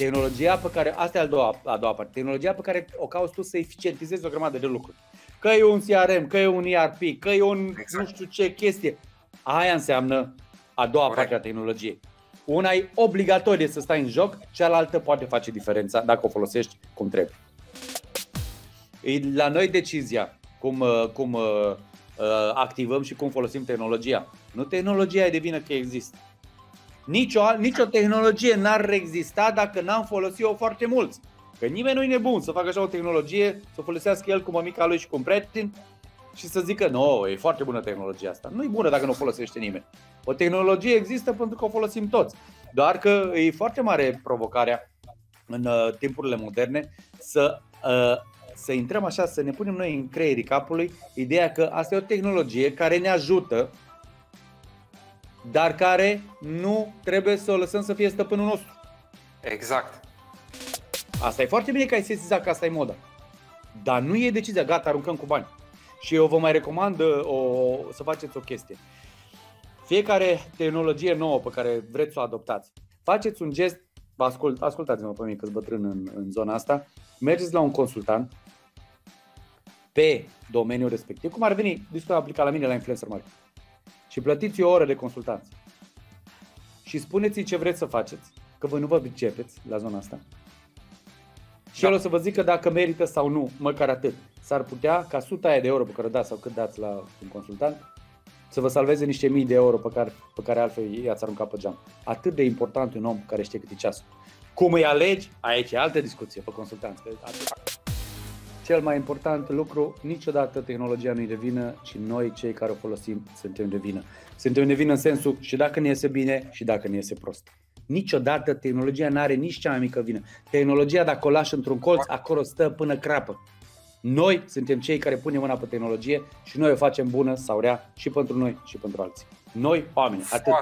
Tehnologia pe care, asta e a doua, a doua parte, tehnologia pe care o cauți tu să eficientizezi o grămadă de lucruri. Că e un CRM, că e un ERP, că e un exact. nu știu ce chestie. Aia înseamnă a doua Corect. parte a tehnologiei. Una e obligatorie să stai în joc, cealaltă poate face diferența dacă o folosești cum trebuie. E la noi decizia cum, uh, cum uh, uh, activăm și cum folosim tehnologia. Nu tehnologia e de vină că există. Nicio, nicio tehnologie n-ar exista dacă n-am folosit-o foarte mulți. Că nimeni nu e nebun să facă așa o tehnologie, să folosească el cu mămica lui și cu un prieten și să zică, nu, e foarte bună tehnologia asta. Nu e bună dacă nu o folosește nimeni. O tehnologie există pentru că o folosim toți. Doar că e foarte mare provocarea în uh, timpurile moderne să, uh, să intrăm așa, să ne punem noi în creierii capului ideea că asta e o tehnologie care ne ajută, dar care nu trebuie să o lăsăm să fie stăpânul nostru. Exact. Asta e foarte bine că ai sesizat că asta e moda. Dar nu e decizia, gata, aruncăm cu bani. Și eu vă mai recomand uh, o, să faceți o chestie. Fiecare tehnologie nouă pe care vreți să o adoptați, faceți un gest, ascult, ascultați-mă pe mine că bătrân în, în zona asta, mergeți la un consultant pe domeniul respectiv, cum ar veni, discutul aplicat la mine la Influencer Marketing, și plătiți o oră de consultanță și spuneți ce vreți să faceți, că voi nu vă pricepeți la zona asta. Și da. el o să vă zică dacă merită sau nu, măcar atât. S-ar putea ca suta aia de euro pe care o dați sau cât dați la un consultant să vă salveze niște mii de euro pe care, pe care altfel i-ați aruncat pe geam. Atât de important un om care știe cât e ceasul. Cum îi alegi, aici e altă discuție pe consultanță. Cel mai important lucru, niciodată tehnologia nu e de vină, ci noi, cei care o folosim, suntem de vină. Suntem de vină în sensul și dacă ne iese bine și dacă ne iese prost. Niciodată tehnologia nu are nici cea mai mică vină. Tehnologia, dacă o lași într-un colț, acolo stă până crapă. Noi suntem cei care punem mâna pe tehnologie și noi o facem bună sau rea și pentru noi și pentru alții. Noi, oameni, atât.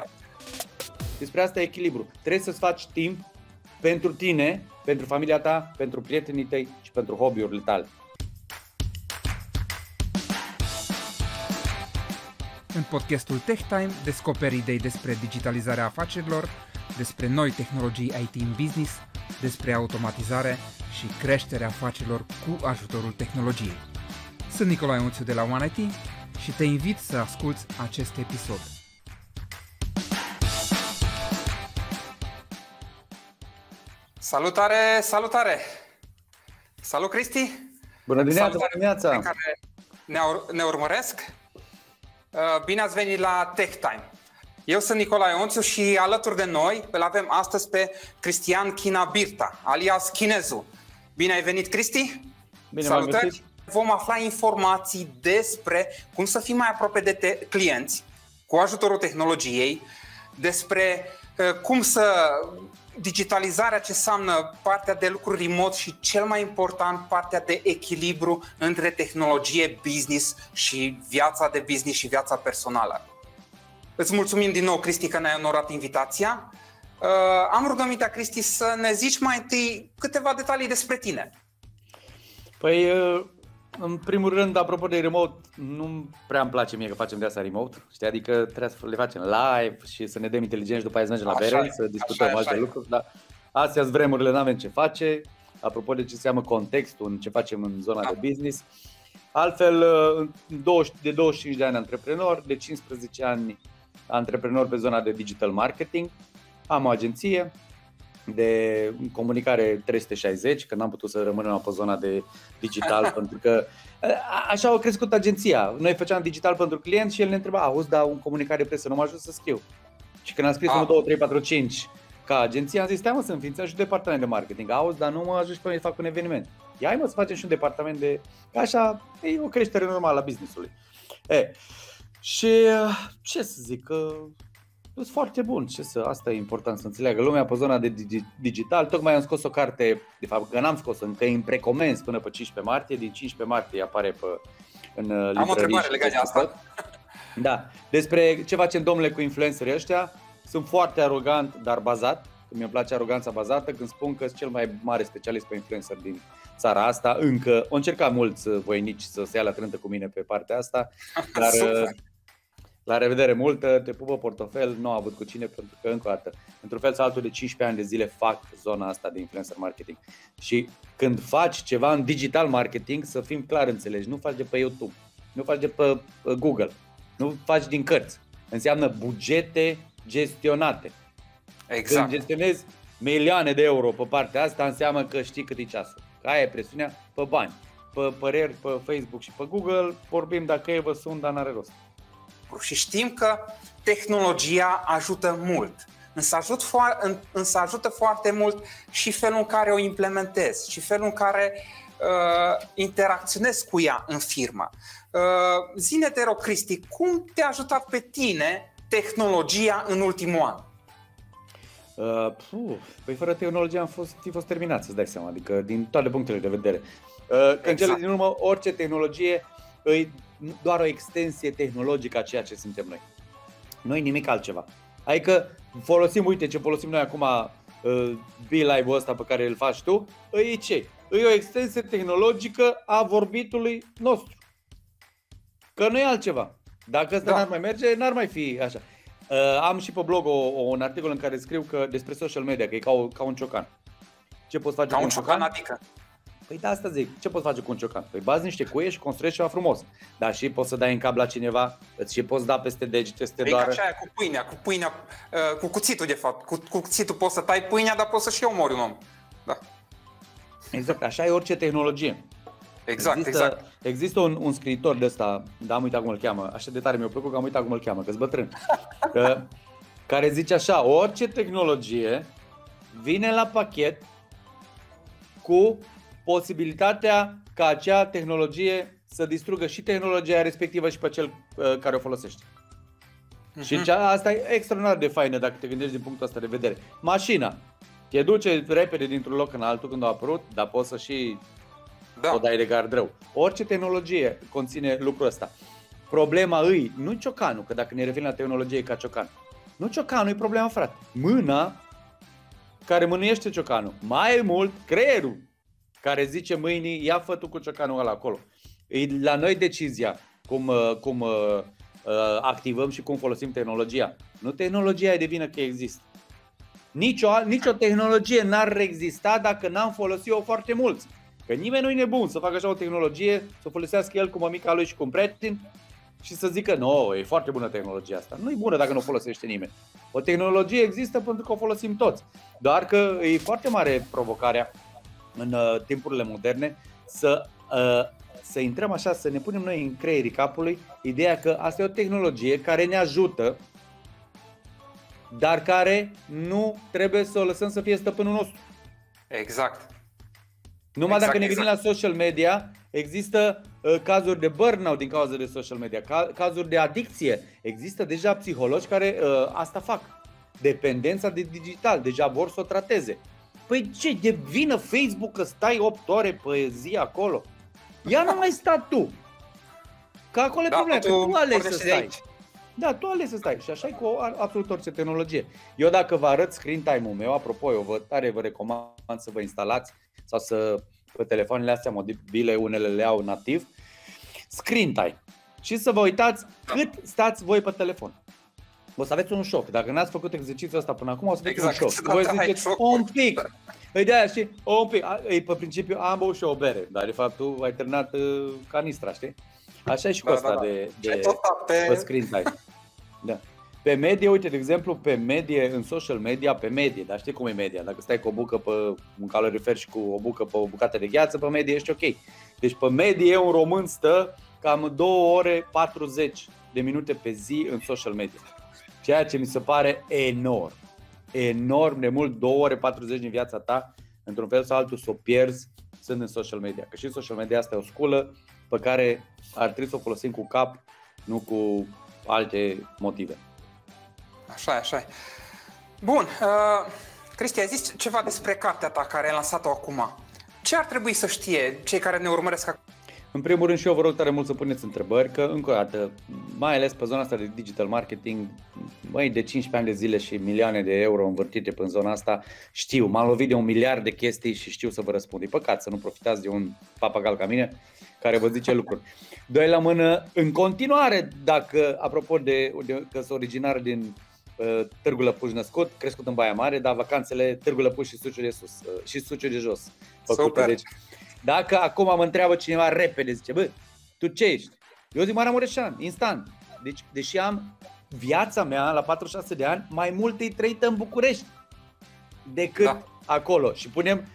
Despre asta e echilibru. Trebuie să-ți faci timp pentru tine, pentru familia ta, pentru prietenii tăi și pentru hobby-urile tale. În podcastul Tech Time descoperi idei despre digitalizarea afacerilor, despre noi tehnologii IT în business, despre automatizare și creșterea afacerilor cu ajutorul tehnologiei. Sunt Nicolae Unțiu de la OneIT și te invit să asculți acest episod. Salutare, salutare! Salut, Cristi! Bună dimineața, bună dimineața! Care ne, ur- ne urmăresc! Uh, bine ați venit la Tech Time! Eu sunt Nicolae Onțiu și alături de noi îl avem astăzi pe Cristian China Birta, alias Chinezu. Bine ai venit, Cristi! Bine Salutări! Vom afla informații despre cum să fii mai aproape de te- clienți cu ajutorul tehnologiei, despre uh, cum să digitalizarea ce înseamnă partea de lucruri remote și cel mai important partea de echilibru între tehnologie, business și viața de business și viața personală. Îți mulțumim din nou, Cristi, că ne-ai onorat invitația. Uh, am rugămintea, Cristi, să ne zici mai întâi câteva detalii despre tine. Păi, uh, în primul rând, apropo de remote, nu prea îmi place mie că facem de asta remote, știi? Adică trebuie să le facem live și să ne dăm inteligenți după aia să mergem la bere, să discutăm așa alte așa lucruri, dar astea sunt vremurile, nu avem ce face. Apropo de ce înseamnă contextul în ce facem în zona da. de business. Altfel, uh, de 25 de ani antreprenor, de 15 ani antreprenor pe zona de digital marketing. Am o agenție de comunicare 360, că n-am putut să rămânem pe zona de digital pentru că așa a crescut agenția. Noi făceam digital pentru client și el ne întreba, auzi, da, un comunicare presă, nu mă ajut să scriu. Și când am scris 1, 2, 3, 4, 5 ca agenție, am zis, stai mă să înființăm și un departament de marketing. Auzi, dar nu mă ajut și pe mine să fac un eveniment. Ia mă să facem și un departament de... Așa, e o creștere normală a business-ului. E, și ce să zic, că sunt foarte bun. Ce să, asta e important să înțeleagă lumea pe zona de digital. Tocmai am scos o carte, de fapt că n-am scos încă în precomenzi până pe 15 martie. Din 15 martie apare pe, în Am o întrebare legată de asta. Da, despre ce facem domnule cu influencerii ăștia. Sunt foarte arogant, dar bazat. Mi-e place aroganța bazată când spun că sunt cel mai mare specialist pe influencer din țara asta. Încă, o încercat mulți voinici să se ia la trântă cu mine pe partea asta, dar La revedere multă, te pupă portofel, nu a avut cu cine pentru că încă o dată, într-un fel sau altul de 15 ani de zile fac zona asta de influencer marketing. Și când faci ceva în digital marketing, să fim clar înțelegi, nu faci de pe YouTube, nu faci de pe Google, nu faci din cărți. Înseamnă bugete gestionate. Exact. Când gestionezi milioane de euro pe partea asta, înseamnă că știi cât e ceasul. Că aia e presiunea pe bani. Pe păreri pe Facebook și pe Google, vorbim dacă e vă sunt, dar n-are rost. Și știm că tehnologia ajută mult. Însă, ajut fo- însă ajută foarte mult și felul în care o implementezi și felul în care uh, interacționezi cu ea în firmă. Uh, zine te rog, Cristi, cum te-a ajutat pe tine tehnologia în ultimul an? Uh, puh, păi fără tehnologie am fost, fi fost terminat, să-ți dai seama, adică din toate punctele de vedere. Uh, exact. În cele din urmă, orice tehnologie e doar o extensie tehnologică a ceea ce suntem noi. Nu e nimic altceva. Adică folosim, uite ce folosim noi acum, uh, B-Live-ul ăsta pe care îl faci tu, e ce? E o extensie tehnologică a vorbitului nostru. Că nu e altceva. Dacă ăsta da. n-ar mai merge, n-ar mai fi așa. Uh, am și pe blog o, o, un articol în care scriu că despre social media, că e ca, o, ca un ciocan. Ce poți face ca cu un ciocan? ciocan? Adică? Păi da, asta zic. Ce poți face cu un ciocan? Păi bazi niște cuie și construiești ceva frumos. Dar și poți să dai în cap la cineva, îți și poți da peste degete, este doar... Păi aia cu pâinea, cu pâinea, uh, cu cuțitul de fapt. Cu, cu cuțitul poți să tai pâinea, dar poți să și omori un om. Da. Exact, așa e orice tehnologie. Exact, există, exact. Există un, un scriitor de ăsta, da, am uitat cum îl cheamă, așa de tare mi-a plăcut că am uitat cum îl cheamă, că bătrân, că, care zice așa, orice tehnologie vine la pachet cu posibilitatea ca acea tehnologie să distrugă și tehnologia respectivă și pe cel uh, care o folosește. Uh-huh. Și cea, asta e extraordinar de faină dacă te gândești din punctul ăsta de vedere. Mașina te duce repede dintr-un loc în altul când a apărut, dar poți să și da. o dai de gardrău. Orice tehnologie conține lucrul ăsta. Problema îi, nu ciocanul, că dacă ne referim la tehnologie ca ciocan. Nu ciocanul e problema, frate. Mâna care mânuiește ciocanul. Mai mult, creierul care zice mâinii, ia fă tu cu ciocanul ăla acolo. E la noi decizia cum, uh, cum uh, uh, activăm și cum folosim tehnologia. Nu tehnologia e de vină că există. Nicio, nicio tehnologie n-ar exista dacă n-am folosit-o foarte mulți. Că nimeni nu e nebun să facă așa o tehnologie, să folosească el cu mămica lui și cu un prieten și să zică, nu, e foarte bună tehnologia asta. Nu e bună dacă nu o folosește nimeni. O tehnologie există pentru că o folosim toți. Doar că e foarte mare provocarea în uh, timpurile moderne să, uh, să intrăm așa, să ne punem noi în creierii capului ideea că asta e o tehnologie care ne ajută, dar care nu trebuie să o lăsăm să fie stăpânul nostru. Exact. Numai exact, dacă ne gândim exact. la social media, există uh, cazuri de burnout din cauza de social media, ca, cazuri de adicție. Există deja psihologi care uh, asta fac. Dependența de digital, deja vor să o trateze. Păi ce, de vină Facebook că stai 8 ore pe zi acolo? Ia nu mai sta tu. Că acolo e da, problema, că tu alegi să stai. Aici. Da, tu alegi să stai și așa e cu absolut orice tehnologie. Eu dacă vă arăt screen time-ul meu, apropo, eu vă tare vă recomand să vă instalați sau să pe telefoanele astea mobile, unele le au nativ, screen time. Și să vă uitați cât stați voi pe telefon. O să aveți un șoc. Dacă n-ați făcut exercițiul ăsta până acum, o să aveți exact. un șoc. Da, voi da, ziceți, un pic. Păi de aia, știi, un pic. E pe principiu, am băut și o bere, dar de fapt tu ai terminat uh, canistra, știi? Așa e și cu da, asta da, da. de, de, pe... pe screen time. Da. Pe medie, uite, de exemplu, pe medie, în social media, pe medie, dar știi cum e media? Dacă stai cu o bucă pe un calorifer și cu o bucă pe o bucată de gheață, pe medie ești ok. Deci pe medie un român stă cam 2 ore 40 de minute pe zi în social media. Ceea ce mi se pare enorm. Enorm de mult, 2 ore 40 din viața ta, într-un fel sau altul, să o pierzi sunt în social media. Că și social media asta e o sculă pe care ar trebui să o folosim cu cap, nu cu alte motive. Așa e, așa e. Bun, uh, Cristi, ai zis ceva despre cartea ta care ai lansat-o acum. Ce ar trebui să știe cei care ne urmăresc acum? În primul rând și eu vă rog tare mult să puneți întrebări, că încă o dată, mai ales pe zona asta de digital marketing, Măi, de 15 ani de zile și milioane de euro învârtite pe zona asta, știu, m-am lovit de un miliard de chestii și știu să vă răspund. E păcat să nu profitați de un papagal ca mine care vă zice lucruri. Doi la mână, în continuare, dacă, apropo de, de că sunt originar din uh, Târgu Lăpuș născut, crescut în Baia Mare, dar vacanțele Târgu Lăpuș și Suciu de sus uh, și Suciu de jos. Făcute. Super. Deci, dacă acum mă întreabă cineva repede, zice, bă, tu ce ești? Eu zic Maramureșan, instant. Deci, deși am viața mea la 46 de ani, mai mult e trăită în București decât da. acolo. Și punem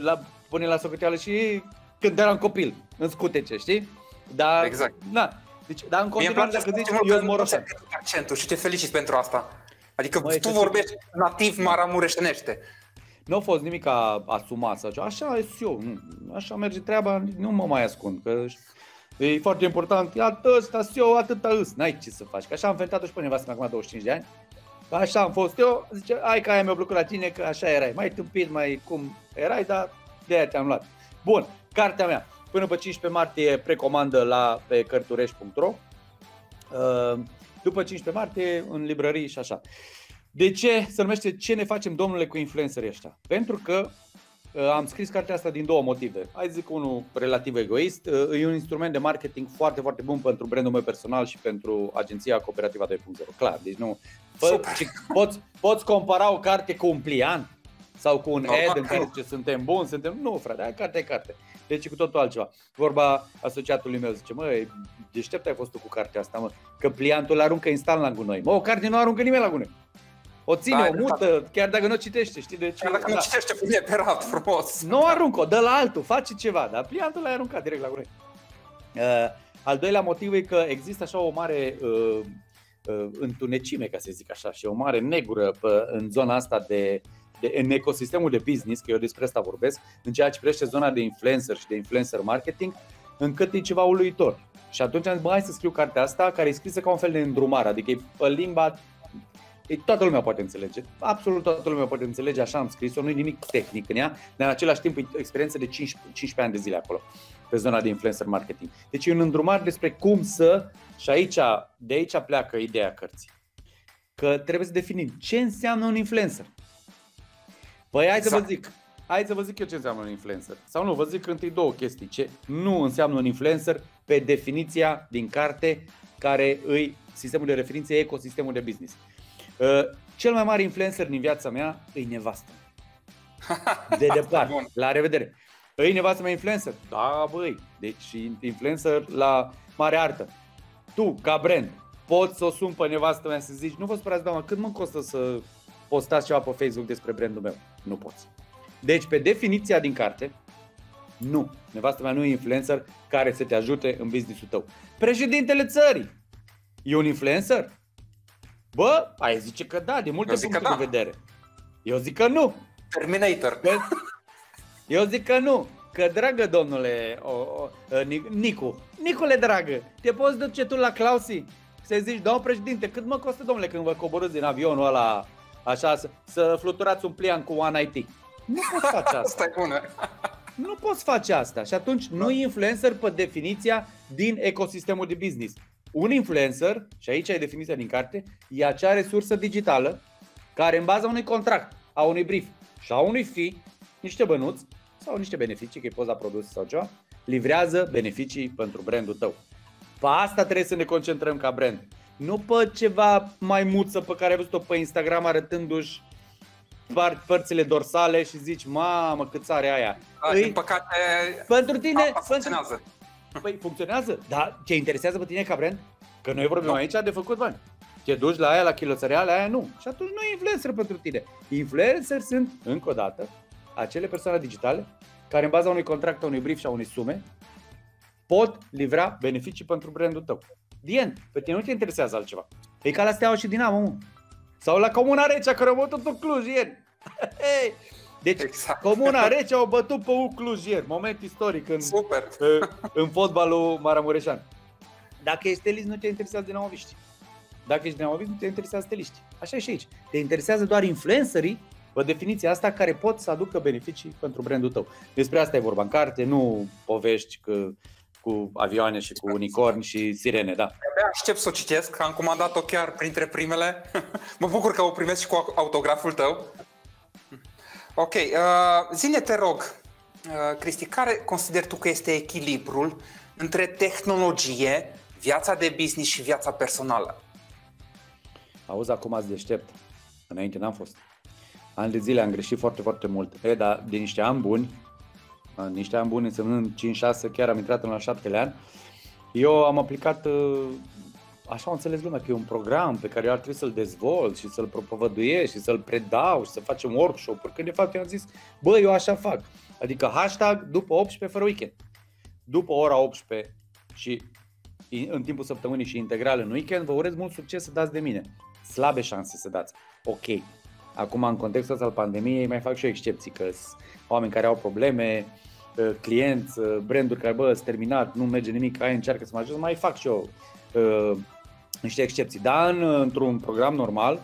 la, punem la socoteală și când eram copil, în scutece, știi? Dar, exact. Na, deci, dar în continuare, dacă zici, eu sunt moroșan. Accentul și te felicit pentru asta. Adică Măi, tu vorbești nativ maramureșenește. Nu a fost nimic asumat sau ceva. Așa e eu, nu. așa merge treaba, nu mă mai ascund. Că E foarte important, iată ăsta eu, atâta îs, n-ai ce să faci. Că așa am ventat-o și pe nevastă acum 25 de ani. Așa am fost eu, zice, ai că aia mi-a plăcut la tine, că așa erai. Mai tâmpit, mai cum erai, dar de aia te-am luat. Bun, cartea mea. Până pe 15 martie precomandă la pe cărturești.ro uh, După 15 martie în librării și așa. De ce se numește Ce ne facem domnule cu influencerii ăștia? Pentru că Uh, am scris cartea asta din două motive. Hai zic unul relativ egoist. Uh, e un instrument de marketing foarte, foarte bun pentru brandul meu personal și pentru agenția Cooperativa 2.0. Clar, deci nu... Bă, poți, poți compara o carte cu un pliant sau cu un no, ad în care ce suntem buni, suntem... Nu, frate, ai carte, ai carte. Deci cu totul altceva. Vorba asociatului meu zice, mă, deștept ai fost tu cu cartea asta, mă, că pliantul aruncă instant la gunoi. Mă, o carte nu aruncă nimeni la gunoi. O ține, da, o mută, da. chiar dacă nu citește, știi de ce? Chiar dacă da. nu citește, pune pe rat frumos. Nu aruncă, dă la altul, face ceva, dar pliantul l-a aruncat direct la gură. Uh, al doilea motiv e că există așa o mare uh, uh, întunecime, ca să zic așa, și o mare negură pe, în zona asta de, de, în ecosistemul de business, că eu despre asta vorbesc, în ceea ce privește zona de influencer și de influencer marketing, încât e ceva uluitor. Și atunci am zis, bă, hai să scriu cartea asta, care e scrisă ca un fel de îndrumare, adică e pe limba toată lumea poate înțelege, absolut toată lumea poate înțelege, așa am scris-o, nu e nimic tehnic în ea, dar în același timp e o experiență de 15, 15 ani de zile acolo, pe zona de influencer marketing. Deci e un îndrumar despre cum să, și aici, de aici pleacă ideea cărții, că trebuie să definim ce înseamnă un influencer. Păi hai exact. să vă exact. zic, hai să vă zic eu ce înseamnă un influencer. Sau nu, vă zic întâi două chestii. Ce nu înseamnă un influencer pe definiția din carte care îi sistemul de referință ecosistemul de business. Uh, cel mai mare influencer din viața mea e nevastă. De departe. La revedere. E nevastă mea influencer? Da, băi. Deci influencer la mare artă. Tu, ca brand, poți să o sun pe nevastă mea să zici, nu vă sperați, doamna, cât mă costă să postați ceva pe Facebook despre brandul meu? Nu poți. Deci, pe definiția din carte, nu. Nevastă mea nu e influencer care să te ajute în business-ul tău. Președintele țării e un influencer? Bă, ai zice că da, de multe puncte da. de vedere. Eu zic că nu. Terminator. Că, eu zic că nu. Că, dragă domnule o, o, Nicu, Nicule dragă, te poți duce tu la Clausi să zici, domnul președinte, cât mă costă, domnule, când vă coborâți din avionul ăla, așa, să, să fluturați un plian cu One IT? Nu poți face asta. asta e bună. Nu poți face asta. Și atunci da. nu influencer pe definiția din ecosistemul de business. Un influencer, și aici e definiția din carte, e acea resursă digitală care în baza unui contract, a unui brief și a unui fi, niște bănuți sau niște beneficii, că e poza produs sau ceva, livrează beneficii pentru brandul tău. Pe asta trebuie să ne concentrăm ca brand. Nu pe ceva mai muță pe care ai văzut-o pe Instagram arătându-și părțile dorsale și zici, mamă, cât are aia. A, din păcate, pentru tine, funcționează. Păi funcționează, dar te interesează pe tine ca brand? Că noi vorbim no. aici de făcut bani. Te duci la aia, la chiloțărea, la aia nu. Și atunci nu e influencer pentru tine. Influencer sunt, încă o dată, acele persoane digitale care în baza unui contract, a unui brief și a unei sume pot livra beneficii pentru brandul tău. Dien, pe tine nu te interesează altceva. E ca la Steaua și Dinamo, mă. Sau la Comuna Recea, care au bătut în Cluj ieri. Deci, exact. Comuna Rece au bătut pe U Cluj ieri, moment istoric în, Super. în fotbalul maramureșan. Dacă ești stelist, nu te interesează dinamoviști. Dacă ești dinamovist, nu te interesează steliști. Așa e și aici. Te interesează doar influencerii, pe definiția asta, care pot să aducă beneficii pentru brandul tău. Despre asta e vorba în carte, nu povești că cu avioane și cu unicorni și sirene, da. Abia aștept să o citesc, am comandat-o chiar printre primele. mă bucur că o primesc și cu autograful tău. Ok, uh, zine te rog, uh, Cristi, care consideri tu că este echilibrul între tehnologie, viața de business și viața personală? Auzi, acum ați deștept. Înainte n-am fost. Ani de zile am greșit foarte, foarte mult. E, dar de niște ani buni, niște ani buni însemnând 5-6, chiar am intrat în al șaptele an, eu am aplicat, uh, așa am înțeles lumea, că e un program pe care eu ar trebui să-l dezvolt și să-l propovăduiesc și să-l predau și să facem workshop-uri, când de fapt eu am zis, bă, eu așa fac. Adică hashtag după 18 fără weekend. După ora 18 și în timpul săptămânii și integral în weekend, vă urez mult succes să dați de mine. Slabe șanse să dați. Ok. Acum, în contextul ăsta al pandemiei, mai fac și eu excepții, că oameni care au probleme, ă, clienți, ă, branduri care, bă, terminat, nu merge nimic, ai încearcă să mă ajut, mai fac și eu uh, niște excepții. Dar în, într-un program normal,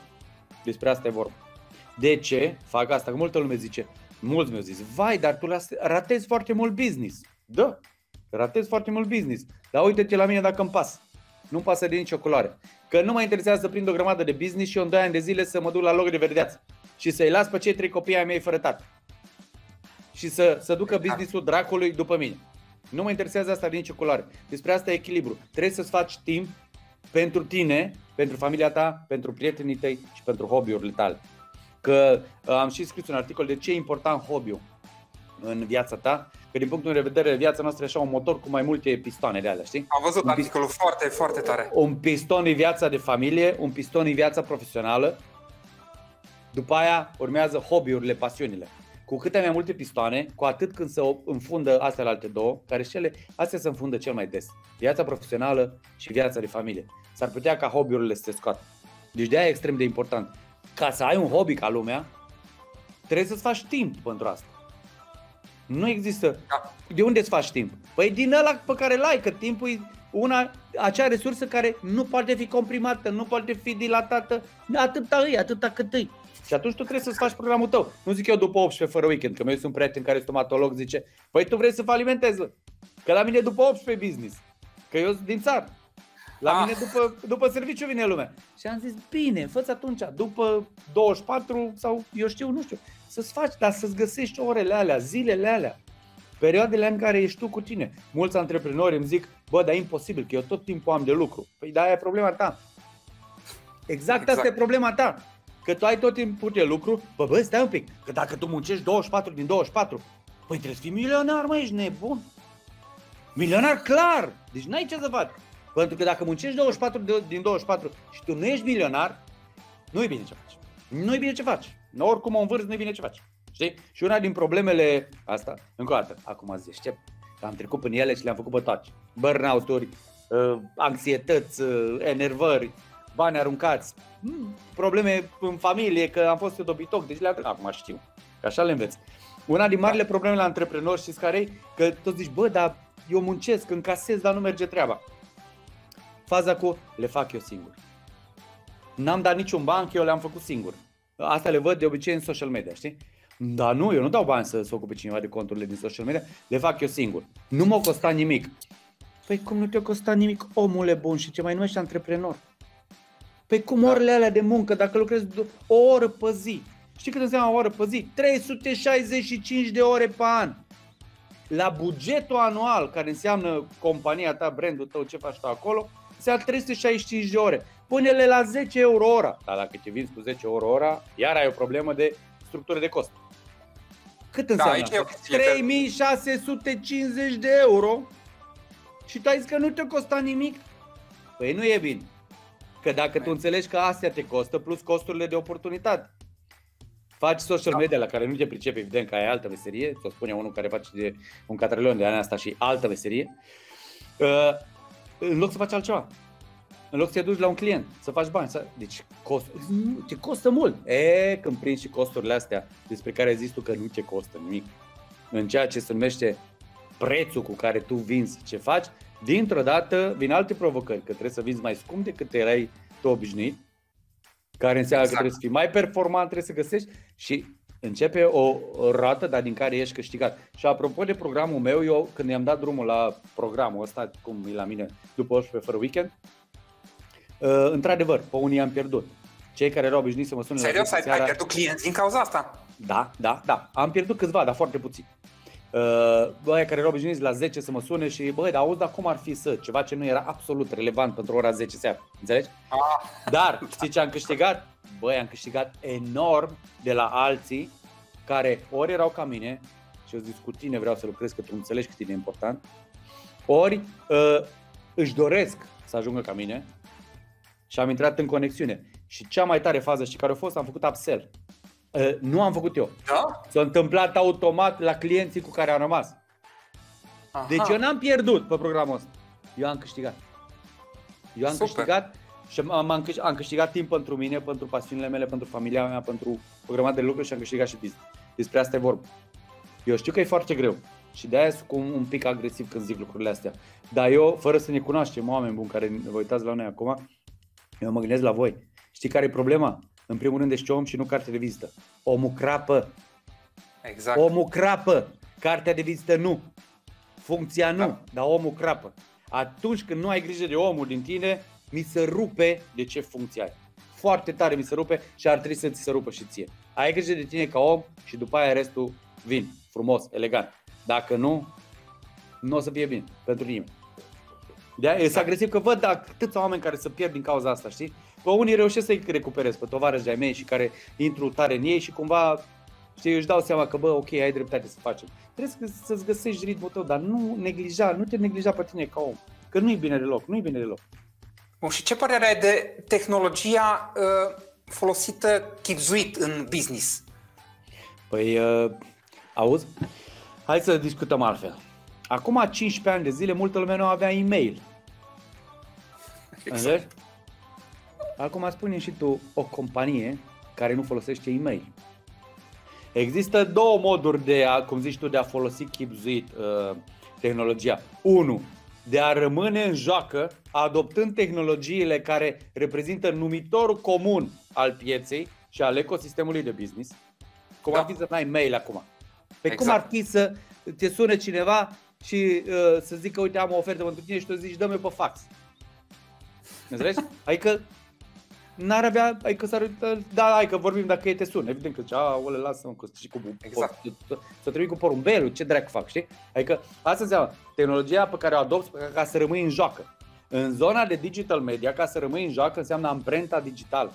despre asta e vorba. De ce fac asta? Că multă lume zice, mulți mi-au zis, vai, dar tu ratezi foarte mult business. Da, ratezi foarte mult business. Dar uite-te la mine dacă îmi pas. Nu-mi pasă de nicio culoare. Că nu mă interesează să prind o grămadă de business și eu în 2 ani de zile să mă duc la loc de verdeață. Și să-i las pe cei trei copii ai mei fără tată. Și să, să ducă businessul dracului după mine. Nu mă interesează asta de nicio culoare. Despre asta e echilibru. Trebuie să-ți faci timp pentru tine, pentru familia ta, pentru prietenii tăi și pentru hobby-urile tale. Că uh, am și scris un articol de ce e important hobby-ul în viața ta Că din punctul de vedere, viața noastră e așa un motor cu mai multe pistoane de alea, știi? Am văzut un articolul pist- foarte, foarte tare. Un piston e viața de familie, un piston e viața profesională, după aia urmează hobby-urile, pasiunile. Cu câte mai multe pistoane, cu atât când se înfundă astea la alte două, care și ele, astea se înfundă cel mai des. Viața profesională și viața de familie. S-ar putea ca hobby-urile să se scoată. Deci de aia e extrem de important. Ca să ai un hobby ca lumea, trebuie să-ți faci timp pentru asta. Nu există. Da. De unde îți faci timp? Păi din ăla pe care l-ai, că timpul e una, acea resursă care nu poate fi comprimată, nu poate fi dilatată, atâta îi, atâta cât îi. Și atunci tu trebuie să-ți faci programul tău. Nu zic eu după 18 fără weekend, că meu sunt un prieten care e stomatolog, zice, păi tu vrei să falimentezi, că la mine după 18 business, că eu sunt din țară. La ah. mine după, după serviciu vine lumea. Și am zis, bine, fă atunci, după 24 sau eu știu, nu știu, să-ți faci, dar să-ți găsești orele alea, zilele alea, perioadele în care ești tu cu tine. Mulți antreprenori îmi zic, bă, dar e imposibil, că eu tot timpul am de lucru. Păi da, e problema ta. Exact, exact. asta e problema ta. Că tu ai tot timpul de lucru, bă, bă, stai un pic, că dacă tu muncești 24 din 24, păi trebuie să fii milionar, mă, ești nebun. Milionar clar, deci n-ai ce să faci. Pentru că dacă muncești 24 din 24 și tu nu ești milionar, nu e bine ce faci. Nu e bine ce faci. Oricum o învârți, nu e bine ce faci. Știi? Și una din problemele asta, încă o dată, acum azi deștept, că am trecut prin ele și le-am făcut pe toate. Burnout-uri, uh, anxietăți, uh, enervări, bani aruncați, hmm, probleme în familie, că am fost dobitoc, deci le-am acum știu, că așa le înveți. Una din marile probleme la antreprenori, știți care e? Că toți zici, bă, dar eu muncesc, încasez, dar nu merge treaba. Faza cu le fac eu singur. N-am dat niciun ban, eu le-am făcut singur. Asta le văd de obicei în social media, știi? Dar nu, eu nu dau bani să se ocupe cineva de conturile din social media, le fac eu singur. Nu m-a costat nimic. Păi cum nu te-a costat nimic, omule bun, și ce mai numești antreprenor? Păi cum da. orele alea de muncă, dacă lucrezi o oră pe zi, știi cât înseamnă o oră pe zi? 365 de ore pe an. La bugetul anual, care înseamnă compania ta, brandul tău, ce faci tu acolo, se 365 de ore. Pune-le la 10 euro ora. Dar dacă te vinzi cu 10 euro ora, iar ai o problemă de structură de cost. Cât da, înseamnă? Da, 3650 de euro și tu ai zis că nu te costa nimic? Păi nu e bine. Că dacă tu înțelegi că astea te costă, plus costurile de oportunitate. Faci social da. media la care nu te pricepi, evident că ai altă meserie, ți-o spune unul care face de un catrelion de ani asta și altă meserie, uh, în loc să faci altceva. În loc să te duci la un client, să faci bani. Să... Deci cost, te costă mult. E, când prinzi și costurile astea despre care zici tu că nu te costă nimic, în ceea ce se numește prețul cu care tu vinzi ce faci, dintr-o dată vin alte provocări, că trebuie să vinzi mai scump decât erai tu obișnuit, care înseamnă exact. că trebuie să fii mai performant, trebuie să găsești și Începe o roată, dar din care ești câștigat. Și apropo de programul meu, eu când i-am dat drumul la programul ăsta, cum e la mine, după 11 fără weekend, uh, într-adevăr, pe unii am pierdut. Cei care erau obișnuiți să mă sune Serios? la Ai, seara, ai pierdut clienți din cauza asta? Da, da, da. Am pierdut câțiva, dar foarte puțin. Uh, băia care erau obișnuiți la 10 să mă sune și băi, dar auzi, dar cum ar fi să? Ceva ce nu era absolut relevant pentru ora 10 seara. Înțelegi? Ah, Dar, știi ce am câștigat? Băi, am câștigat enorm de la alții care ori erau ca mine, și eu zic cu tine vreau să lucrez, că tu înțelegi cât e de important, ori uh, își doresc să ajungă ca mine și am intrat în conexiune. Și cea mai tare fază și care a fost, am făcut upsell. Uh, nu am făcut eu. da? S-a întâmplat automat la clienții cu care am rămas. Aha. Deci eu n-am pierdut pe programul ăsta. Eu am câștigat. Eu am Super. câștigat și am, am, câș- am câștigat timp pentru mine, pentru pasiunile mele, pentru familia mea, pentru o grămadă de lucruri și am câștigat și business. Despre asta e vorba. Eu știu că e foarte greu și de-aia sunt cum un pic agresiv când zic lucrurile astea. Dar eu, fără să ne cunoaștem, oameni buni care vă uitați la noi acum, eu mă gândesc la voi. Știi care e problema? În primul rând ești om și nu carte de vizită. Omul crapă. Exact. Omul crapă. Cartea de vizită nu. Funcția nu, Da. dar omul crapă. Atunci când nu ai grijă de omul din tine, mi se rupe de ce funcție ai. Foarte tare mi se rupe și ar trebui să ți se rupă și ție. Ai grijă de tine ca om și după aia restul vin, frumos, elegant. Dacă nu, nu o să fie bine pentru nimeni. De aia e agresiv că văd atâția oameni care se pierd din cauza asta, știi? Pe unii reușesc să-i recuperez pe tovarăși de-ai mei și care intru tare în ei și cumva știi, își dau seama că, bă, ok, ai dreptate să facem. Trebuie să- să-ți găsești ritmul tău, dar nu neglija, nu te neglija pe tine ca om. Că nu-i bine deloc, nu-i bine deloc. Bun, și ce părere ai de tehnologia uh, folosită chipzuit în business? Păi, uh, auzi? Hai să discutăm altfel. Acum 15 ani de zile, multă lume nu avea e-mail. Înțelegi? Acum spune și tu o companie care nu folosește e-mail. Există două moduri de a, cum zici tu, de a folosi chipzuit uh, tehnologia. Unu, de a rămâne în joacă adoptând tehnologiile care reprezintă numitorul comun al pieței și al ecosistemului de business. Cum Da. ar fi să n-ai mail acum. Pe cum Exact. ar fi să te sune cineva și uh, să zică, uite, am o ofertă pentru tine și tu zici, dă-mi pe fax. Înțelegi? Adică n-ar avea, adică s-ar uita, da, hai că vorbim dacă e te sun. Evident că zice, a, ole, lasă-mă, că și cu Exact. să, să trebuie cu porumbelul, ce dracu fac, știi? Adică asta înseamnă tehnologia pe care o adopți ca să rămâi în joacă. În zona de digital media, ca să rămâi în joacă, înseamnă amprenta digitală.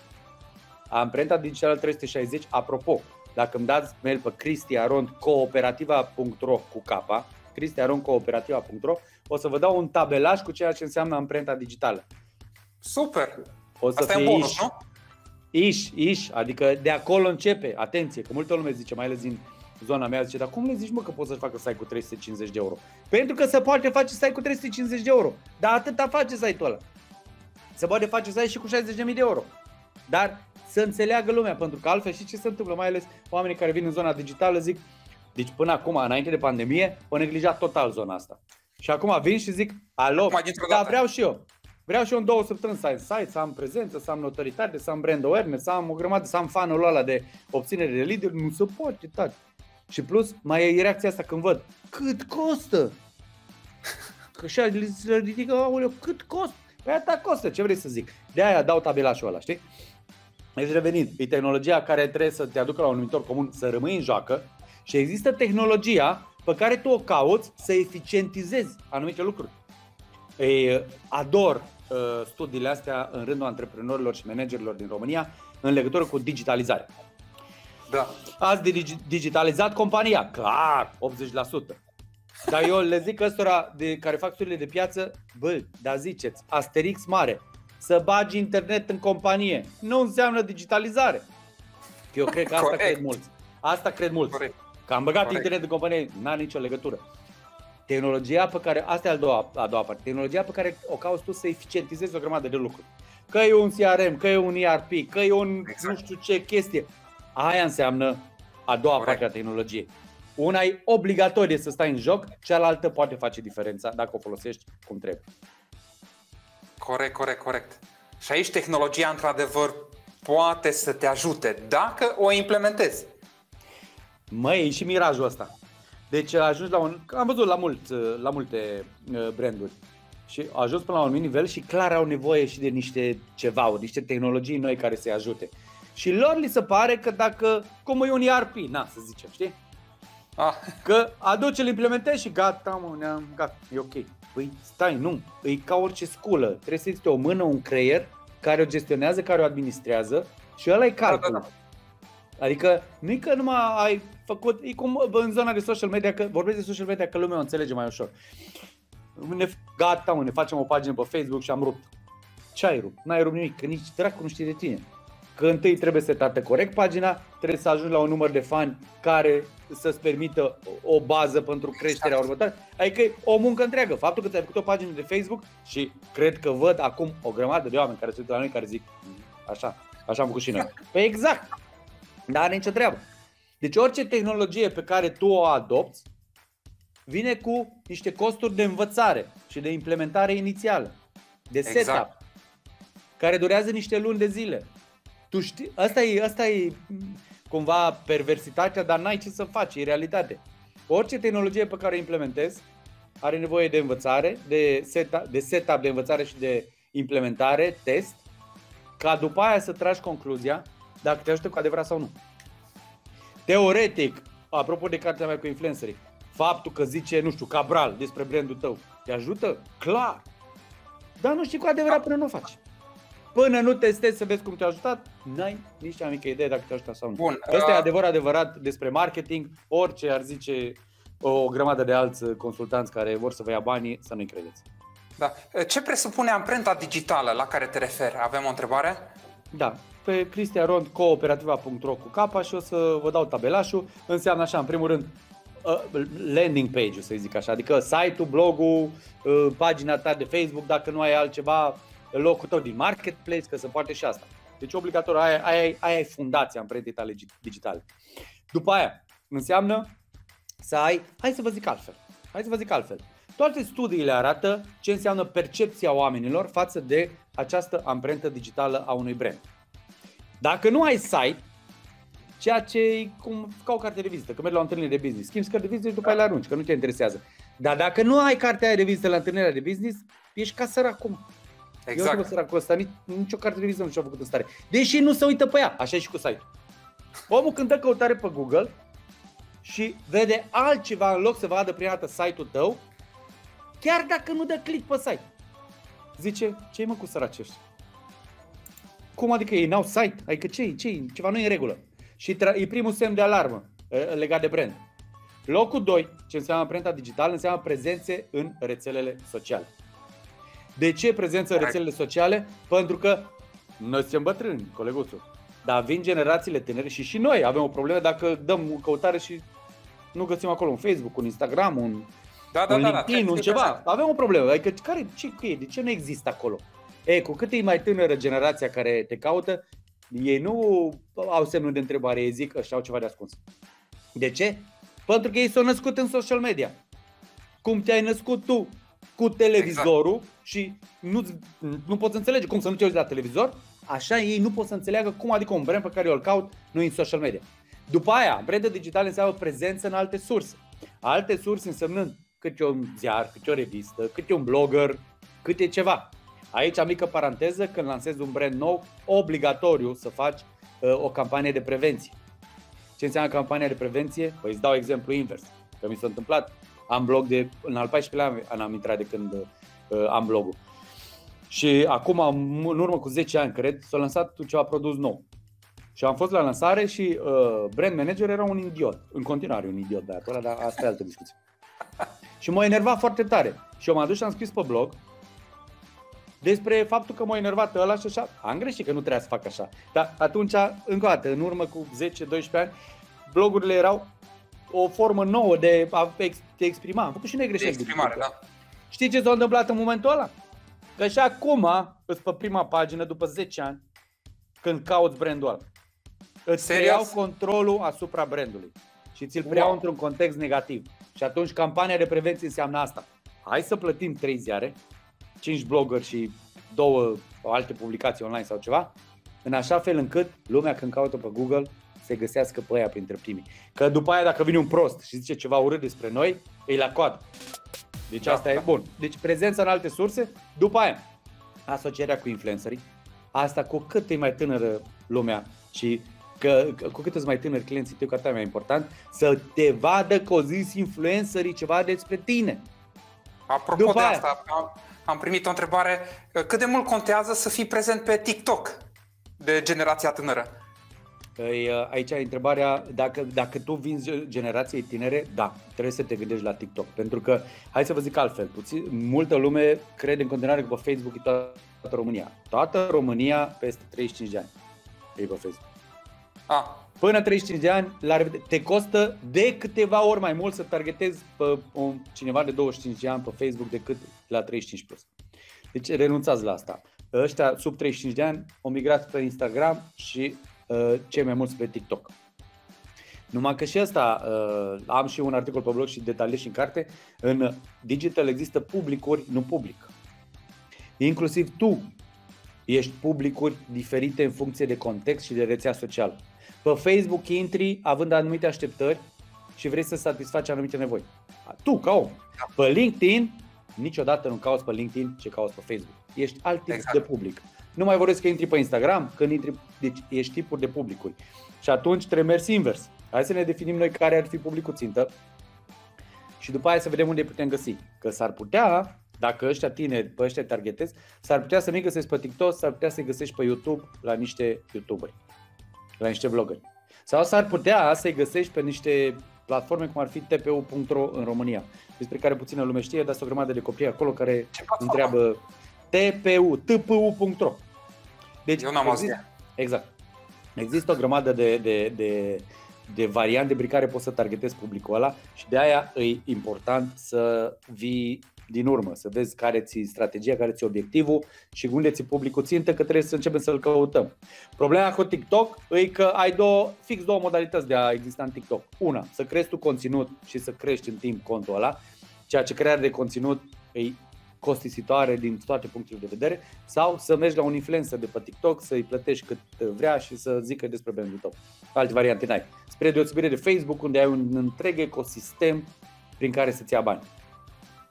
Amprenta digitală 360, apropo, dacă îmi dați mail pe cristiarondcooperativa.ro cu capa, cristiarondcooperativa.ro, o să vă dau un tabelaj cu ceea ce înseamnă amprenta digitală. Super! O să Asta e fie un bonus, iș, nu? iș, iș, adică de acolo începe, atenție, că multă lume zice, mai ales din zona mea, zice, dar cum le zici mă că poți să facă site cu 350 de euro? Pentru că se poate face site cu 350 de euro, dar atâta face site-ul ăla. Se poate face site și cu 60.000 de euro. Dar să înțeleagă lumea, pentru că altfel și ce se întâmplă, mai ales oamenii care vin în zona digitală zic, deci până acum, înainte de pandemie, o neglija total zona asta. Și acum vin și zic, alo, Acum, dintr-o da, dată. vreau și eu. Vreau și eu în două săptămâni să am site, să am prezență, să am notoritate, să am brand awareness, să am o grămadă, să am fanul ăla de obținere de lead Nu se poate, tati. Și plus, mai e reacția asta când văd, cât costă? Că așa li se ridică, aoleu, cât costă? Păi asta costă, ce vrei să zic? De aia dau tabelașul ăla, știi? Deci revenind, e tehnologia care trebuie să te aducă la un numitor comun, să rămâi în joacă și există tehnologia pe care tu o cauți să eficientizezi anumite lucruri. Ei, ador uh, studiile astea în rândul antreprenorilor și managerilor din România în legătură cu digitalizarea. Da. Ați digi- digitalizat compania? Clar, 80%. Dar eu le zic ăstora de, care fac studiile de piață, bă, dar ziceți, Asterix mare, să bagi internet în companie, nu înseamnă digitalizare. Eu cred că asta Corect. cred mulți. Asta cred mulți. Corect. Că am băgat Corect. internet în companie, n-a nicio legătură. Tehnologia pe care, asta e a doua, a doua parte, tehnologia pe care o cauți tu să eficientizezi o grămadă de lucruri. Că e un CRM, că e un ERP, că e un Exact. nu știu ce chestie. Aia înseamnă a doua Corect. parte a tehnologiei. Una e obligatorie să stai în joc, cealaltă poate face diferența dacă o folosești cum trebuie. Corect, corect, corect. Și aici tehnologia, într-adevăr, poate să te ajute dacă o implementezi. Măi, e și mirajul ăsta. Deci ajungi la un... Am văzut la, mult, la multe uh, branduri. Și au ajuns până la un nivel și clar au nevoie și de niște ceva, niște tehnologii noi care să-i ajute. Și lor li se pare că dacă, cum e un ERP, na, să zicem, știi? Ah. Că aduci, îl implementezi și gata, mă, ne-am, gata, e ok. Păi stai, nu, e ca orice sculă. Trebuie să existe o mână, un creier care o gestionează, care o administrează și ăla e calcul. Da, da, da. Adică nu e că numai ai făcut, e cum în zona de social media, că vorbesc de social media că lumea o înțelege mai ușor. Ne, gata, mă, ne facem o pagină pe Facebook și am rupt. Ce ai rupt? N-ai rupt nimic, că nici dracu nu știe de tine. Că întâi trebuie setată corect pagina, trebuie să ajungi la un număr de fani care să-ți permită o bază pentru creșterea exact. următoare. Adică e o muncă întreagă. Faptul că ți-ai făcut o pagină de Facebook și cred că văd acum o grămadă de oameni care se uită la noi care zic așa, așa am făcut și noi. Păi exact. Dar are nicio treabă. Deci orice tehnologie pe care tu o adopți vine cu niște costuri de învățare și de implementare inițială, de setup, exact. care durează niște luni de zile. Tu știi, asta e, asta e cumva perversitatea, dar n-ai ce să faci, e realitate. Orice tehnologie pe care o implementezi are nevoie de învățare, de setup, de setup de învățare și de implementare, test, ca după aia să tragi concluzia dacă te ajută cu adevărat sau nu. Teoretic, apropo de cartea mea cu influencerii, faptul că zice, nu știu, Cabral despre brandul tău, te ajută? Clar! Dar nu știi cu adevărat până nu o faci. Până nu testezi să vezi cum te-a ajutat, n-ai nici cea mică idee dacă te-a ajutat sau nu. Bun, Asta uh... e adevăr adevărat despre marketing, orice ar zice o grămadă de alți consultanți care vor să vă ia banii, să nu-i credeți. Da. Ce presupune amprenta digitală la care te referi? Avem o întrebare? Da, pe Rond, cooperativa.ro cu capa și o să vă dau tabelașul. Înseamnă așa, în primul rând, uh, landing page-ul, să zic așa, adică site-ul, blogul, uh, pagina ta de Facebook, dacă nu ai altceva, locul tău din marketplace, că se poate și asta. Deci obligatoriu, aia, aia, aia e fundația amprentei tale digitale. După aia, înseamnă să ai, hai să vă zic altfel, hai să vă zic altfel. Toate studiile arată ce înseamnă percepția oamenilor față de această amprentă digitală a unui brand. Dacă nu ai site, ceea ce e cum, ca o carte de vizită, că mergi la o întâlnire de business, schimbi carte de vizită și după aia le arunci, că nu te interesează. Dar dacă nu ai cartea aia de vizită la întâlnirea de business, ești ca sărac cum. Exact. Eu nu săracul ăsta, nici, nicio carte de vizită nu și-a făcut în stare. Deși nu se uită pe ea, așa e și cu site Omul când dă căutare pe Google și vede altceva în loc să vadă prima dată site-ul tău, chiar dacă nu dă click pe site. Zice, ce mă cu săracești? Cum adică ei n-au site? Adică ce ce Ceva nu e în regulă. Și tra- e primul semn de alarmă legat de brand. Locul 2, ce înseamnă amprenta digitală, înseamnă prezențe în rețelele sociale. De ce prezență în rețelele sociale? Pentru că noi suntem bătrâni, coleguțul. Dar vin generațiile tinere și și noi avem o problemă dacă dăm o căutare și nu găsim acolo un Facebook, un Instagram, un, da, da, un da, da LinkedIn, da, un ceva. Avem o problemă. Adică care, ce e? De ce nu există acolo? E, cu cât e mai tânără generația care te caută, ei nu au semnul de întrebare, ei zic că au ceva de ascuns. De ce? Pentru că ei s-au născut în social media. Cum te-ai născut tu cu televizorul exact. și nu, nu poți înțelege cum să nu te uiți la televizor, așa ei nu pot să înțeleagă cum adică un brand pe care eu îl caut nu în social media. După aia, brandul digital înseamnă prezență în alte surse. Alte surse însemnând câte un ziar, câte o revistă, câte un blogger, câte ceva. Aici, mică paranteză, când lansezi un brand nou, obligatoriu să faci uh, o campanie de prevenție. Ce înseamnă campania de prevenție? Păi îți dau exemplu invers. Că mi s-a întâmplat. Am blog de, în al 14-lea an am intrat de când uh, am blogul. Și acum, în urmă cu 10 ani, cred, s-a lansat ceva produs nou. Și am fost la lansare și uh, brand manager era un idiot. În continuare un idiot de acolo, dar asta e altă discuție. Și m-a enervat foarte tare. Și eu m-am dus și am scris pe blog despre faptul că m-a enervat ăla și așa. Am greșit că nu trebuia să fac așa. Dar atunci, încă o dată, în urmă cu 10-12 ani, blogurile erau o formă nouă de a te exprima. Am făcut și noi greșeli. De exprimare, da. Știi ce s-a întâmplat în momentul ăla? Că și acum, îți pe prima pagină, după 10 ani, când cauți brandul ăla, îți Serios? preiau controlul asupra brandului și ți-l preiau wow. într-un context negativ. Și atunci campania de prevenție înseamnă asta. Hai să plătim 3 ziare, 5 blogger și două alte publicații online sau ceva, în așa fel încât lumea când caută pe Google să găsească pe aia printre primii. Că după aia dacă vine un prost și zice ceva urât despre noi, e la coadă. Deci da, asta da. e bun. Deci prezența în alte surse, după aia asocierea cu influencerii, asta cu cât e mai tânără lumea și că, că cu cât sunt mai tânări clienții tăi, cu atât mai important, să te vadă că o zis influencerii ceva despre tine. Apropo După de aia, asta, am, am primit o întrebare. Cât de mult contează să fii prezent pe TikTok de generația tânără? Păi, aici e întrebarea, dacă, dacă tu vinzi generației tinere, da, trebuie să te gândești la TikTok. Pentru că, hai să vă zic altfel, puțin, multă lume crede în continuare că pe Facebook e toată România. Toată România peste 35 de ani e pe Facebook. Ah. Până 35 de ani, la te costă de câteva ori mai mult să targetezi pe un, cineva de 25 de ani pe Facebook decât la 35 plus. Deci renunțați la asta. Ăștia sub 35 de ani au migrat pe Instagram și uh, cei mai mulți pe TikTok. Numai că și asta, uh, am și un articol pe blog și detaliez și în carte, în digital există publicuri, nu public. Inclusiv tu ești publicuri diferite în funcție de context și de rețea socială. Pe Facebook intri având anumite așteptări și vrei să satisfaci anumite nevoi. Tu, ca om. Pe LinkedIn, niciodată nu cauți pe LinkedIn ce cauți pe Facebook. Ești alt tip exact. de public. Nu mai vorbesc că intri pe Instagram, când intri, deci ești tipuri de publicuri. Și atunci trebuie mers invers. Hai să ne definim noi care ar fi publicul țintă și după aia să vedem unde putem găsi. Că s-ar putea, dacă ăștia tineri, pe ăștia targetezi, s-ar putea să nu găsești pe TikTok, s-ar putea să-i găsești pe YouTube la niște YouTuberi la niște vloggeri. Sau s-ar putea să-i găsești pe niște platforme cum ar fi tpu.ro în România, despre care puțină lume știe, dar sunt o grămadă de copii acolo care întreabă tpu, tpu.ro. Deci, Eu n-am există, Exact. Există o grămadă de, de, de, de variante prin care poți să targetezi publicul ăla și de aia e important să vii din urmă, să vezi care ți strategia, care ți obiectivul și unde ți publicul țintă, că trebuie să începem să-l căutăm. Problema cu TikTok e că ai două, fix două modalități de a exista în TikTok. Una, să crezi tu conținut și să crești în timp contul ăla, ceea ce crearea de conținut e costisitoare din toate punctele de vedere, sau să mergi la un influencer de pe TikTok, să-i plătești cât vrea și să zică despre brandul tău. Alte variante n-ai. Spre deosebire de Facebook, unde ai un întreg ecosistem prin care să-ți ia bani.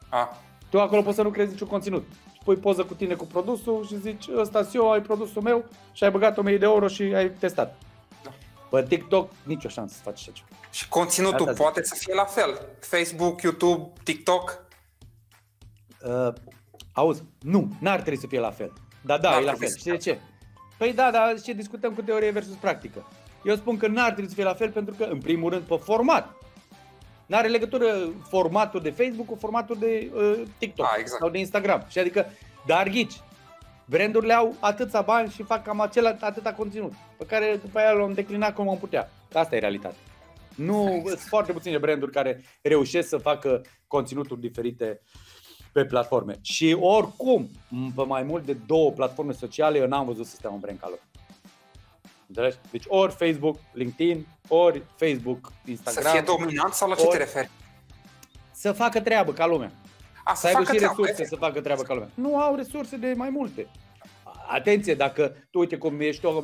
A, tu acolo poți să nu crezi niciun conținut. Pui poză cu tine cu produsul și zici, ăsta eu, ai produsul meu și ai băgat 1000 de euro și ai testat. Da. Pe TikTok nicio șansă să faci așa ceva. Și conținutul Asta poate zic. să fie la fel. Facebook, YouTube, TikTok? Uh, auzi, nu, n-ar trebui să fie la fel. Da, da, n-ar e la fel. Știi de ce? Păi da, dar ce discutăm cu teorie versus practică. Eu spun că n-ar trebui să fie la fel pentru că, în primul rând, pe format. Nu are legătură formatul de Facebook cu formatul de uh, TikTok A, exact. sau de Instagram. Și adică, dar ghici, brandurile au atâția bani și fac cam acela, atâta conținut, pe care după aia l-am declinat cum am putea. Asta e realitatea. Nu exact. sunt foarte puține branduri care reușesc să facă conținuturi diferite pe platforme. Și oricum, pe mai mult de două platforme sociale, eu n-am văzut să stea un brand ca lor. Înțelegi? Deci ori Facebook, LinkedIn, ori Facebook, Instagram. Să fie dominant sau la ce te referi? Să facă treabă ca lumea. A, să, să aibă și resurse treabă. să facă treabă ca lumea. Nu au resurse de mai multe. Atenție, dacă tu uite cum ești o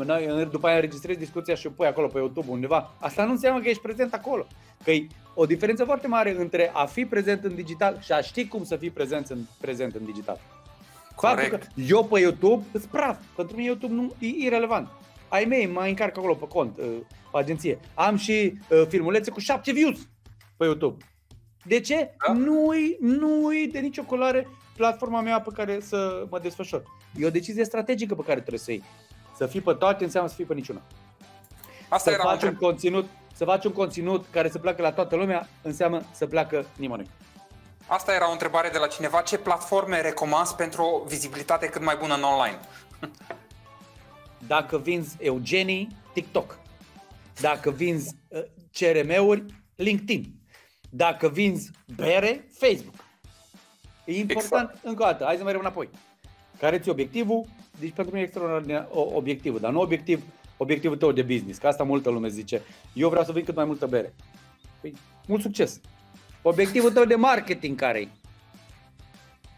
după aia înregistrezi discuția și o pui acolo pe YouTube undeva, asta nu înseamnă că ești prezent acolo. Că e o diferență foarte mare între a fi prezent în digital și a ști cum să fii prezent în, prezent în digital. Corect. Faptul că eu pe YouTube sunt praf. Pentru mine YouTube nu e irrelevant ai mei mai încarc acolo pe cont, uh, pe agenție. Am și uh, filmulețe cu 7 views pe YouTube. De ce? Da? Nu-i, nu-i de nicio culoare platforma mea pe care să mă desfășor. E o decizie strategică pe care trebuie să iei. Să fii pe toate înseamnă să fii pe niciuna. Asta să era faci un conținut, să faci un conținut care să pleacă la toată lumea înseamnă să pleacă nimănui. Asta era o întrebare de la cineva. Ce platforme recomanzi pentru o vizibilitate cât mai bună în online? Dacă vinzi Eugenii, TikTok. Dacă vinzi uh, CRM-uri, LinkedIn. Dacă vinzi bere, Facebook. E important, exact. încă o dată, hai să mergem înapoi. Care ți obiectivul? Deci pentru mine e extraordinar obiectivul, dar nu obiectiv, obiectivul tău de business, că asta multă lume zice. Eu vreau să vin cât mai multă bere. Păi, mult succes. Obiectivul tău de marketing care e?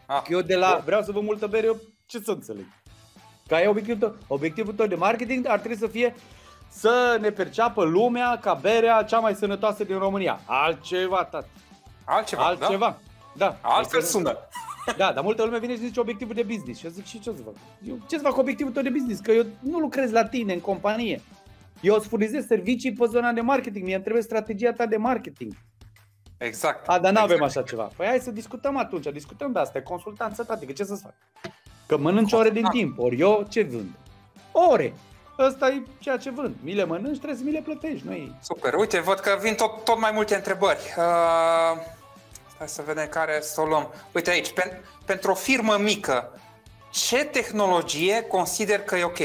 Ah, eu de la vreau să vă multă bere, eu ce să înțeleg? Ca e obiectivul tău. Obiectivul tău de marketing ar trebui să fie să ne perceapă lumea ca berea cea mai sănătoasă din România. Altceva, tati. Altceva, Altceva. Da. da. Altfel sună. Da, dar multă lume vine și zice obiectivul de business. Și eu zic, și ce să fac? Eu, ce să fac cu obiectivul tău de business? Că eu nu lucrez la tine în companie. Eu îți furnizez servicii pe zona de marketing. Mie îmi trebuie strategia ta de marketing. Exact. A, dar nu avem exact. așa ceva. Păi hai să discutăm atunci, discutăm de asta, consultanță, tati, că ce să-ți fac? Că mănânci ore din timp, ori eu ce vând? Ore. Ăsta e ceea ce vând. Mi le mănânci, trebuie să mi le plătești. Nu Super. Uite, văd că vin tot, tot mai multe întrebări. Uh, hai să vedem care să o luăm. Uite aici, pen, pentru o firmă mică, ce tehnologie consider că e ok?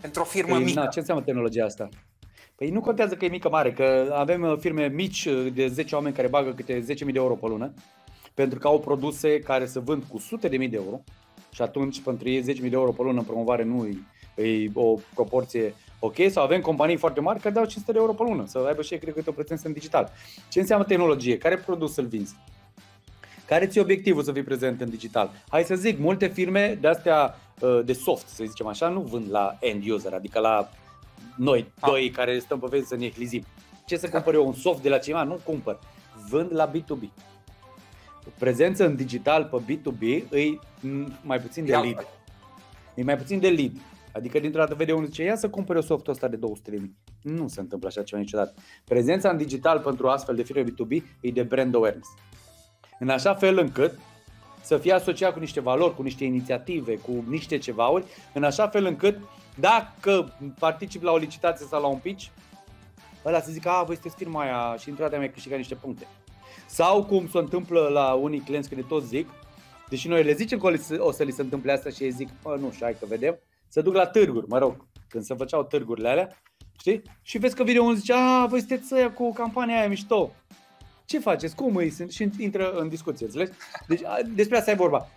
Pentru o firmă păi, mică. Na, ce înseamnă tehnologia asta? Păi nu contează că e mică mare, că avem uh, firme mici uh, de 10 oameni care bagă câte 10.000 de euro pe lună, pentru că au produse care se vând cu sute de mii de euro și atunci pentru ei 10.000 de euro pe lună în promovare nu e, e o proporție ok, sau avem companii foarte mari care dau 500 de euro pe lună, să aibă și ei, cred că, o prezență în digital. Ce înseamnă tehnologie? Care produs îl vinzi? Care ți obiectivul să fii prezent în digital? Hai să zic, multe firme de astea uh, de soft, să zicem așa, nu vând la end user, adică la noi Ah. doi care stăm pe vezi să ne eclizim. Ce să cumpăr eu? Un soft de la cineva? Nu cumpăr. Vând la B2B. Prezență în digital pe B2B îi m, mai puțin de E lead. altfel. E mai puțin de lead. Adică dintr-o dată vede unul zice, ia să cumpere softul ăsta de 200 de mii. Nu se întâmplă așa ceva niciodată. Prezența în digital pentru astfel de firme B2B e de brand awareness. În așa fel încât să fie asociat cu niște valori, cu niște inițiative, cu niște cevauri, în așa fel încât dacă particip la o licitație sau la un pitch, ăla să zică, a, voi sunteți firma aia și într-o dată mi-ai câștigat niște puncte. Sau cum se întâmplă la unii clienți când ne tot zic, deși noi le zicem că o li se- o să li se întâmple asta și ei zic, bă, nu, și hai că vedem, să duc la târguri, mă rog, când se făceau târgurile alea, știi? Și vezi că vine unul zice, a, voi sunteți ăia cu campania aia mișto. Ce faceți? Cum îi sunt? Și intră în discuție, înțelegi? Deci a, despre asta e vorba.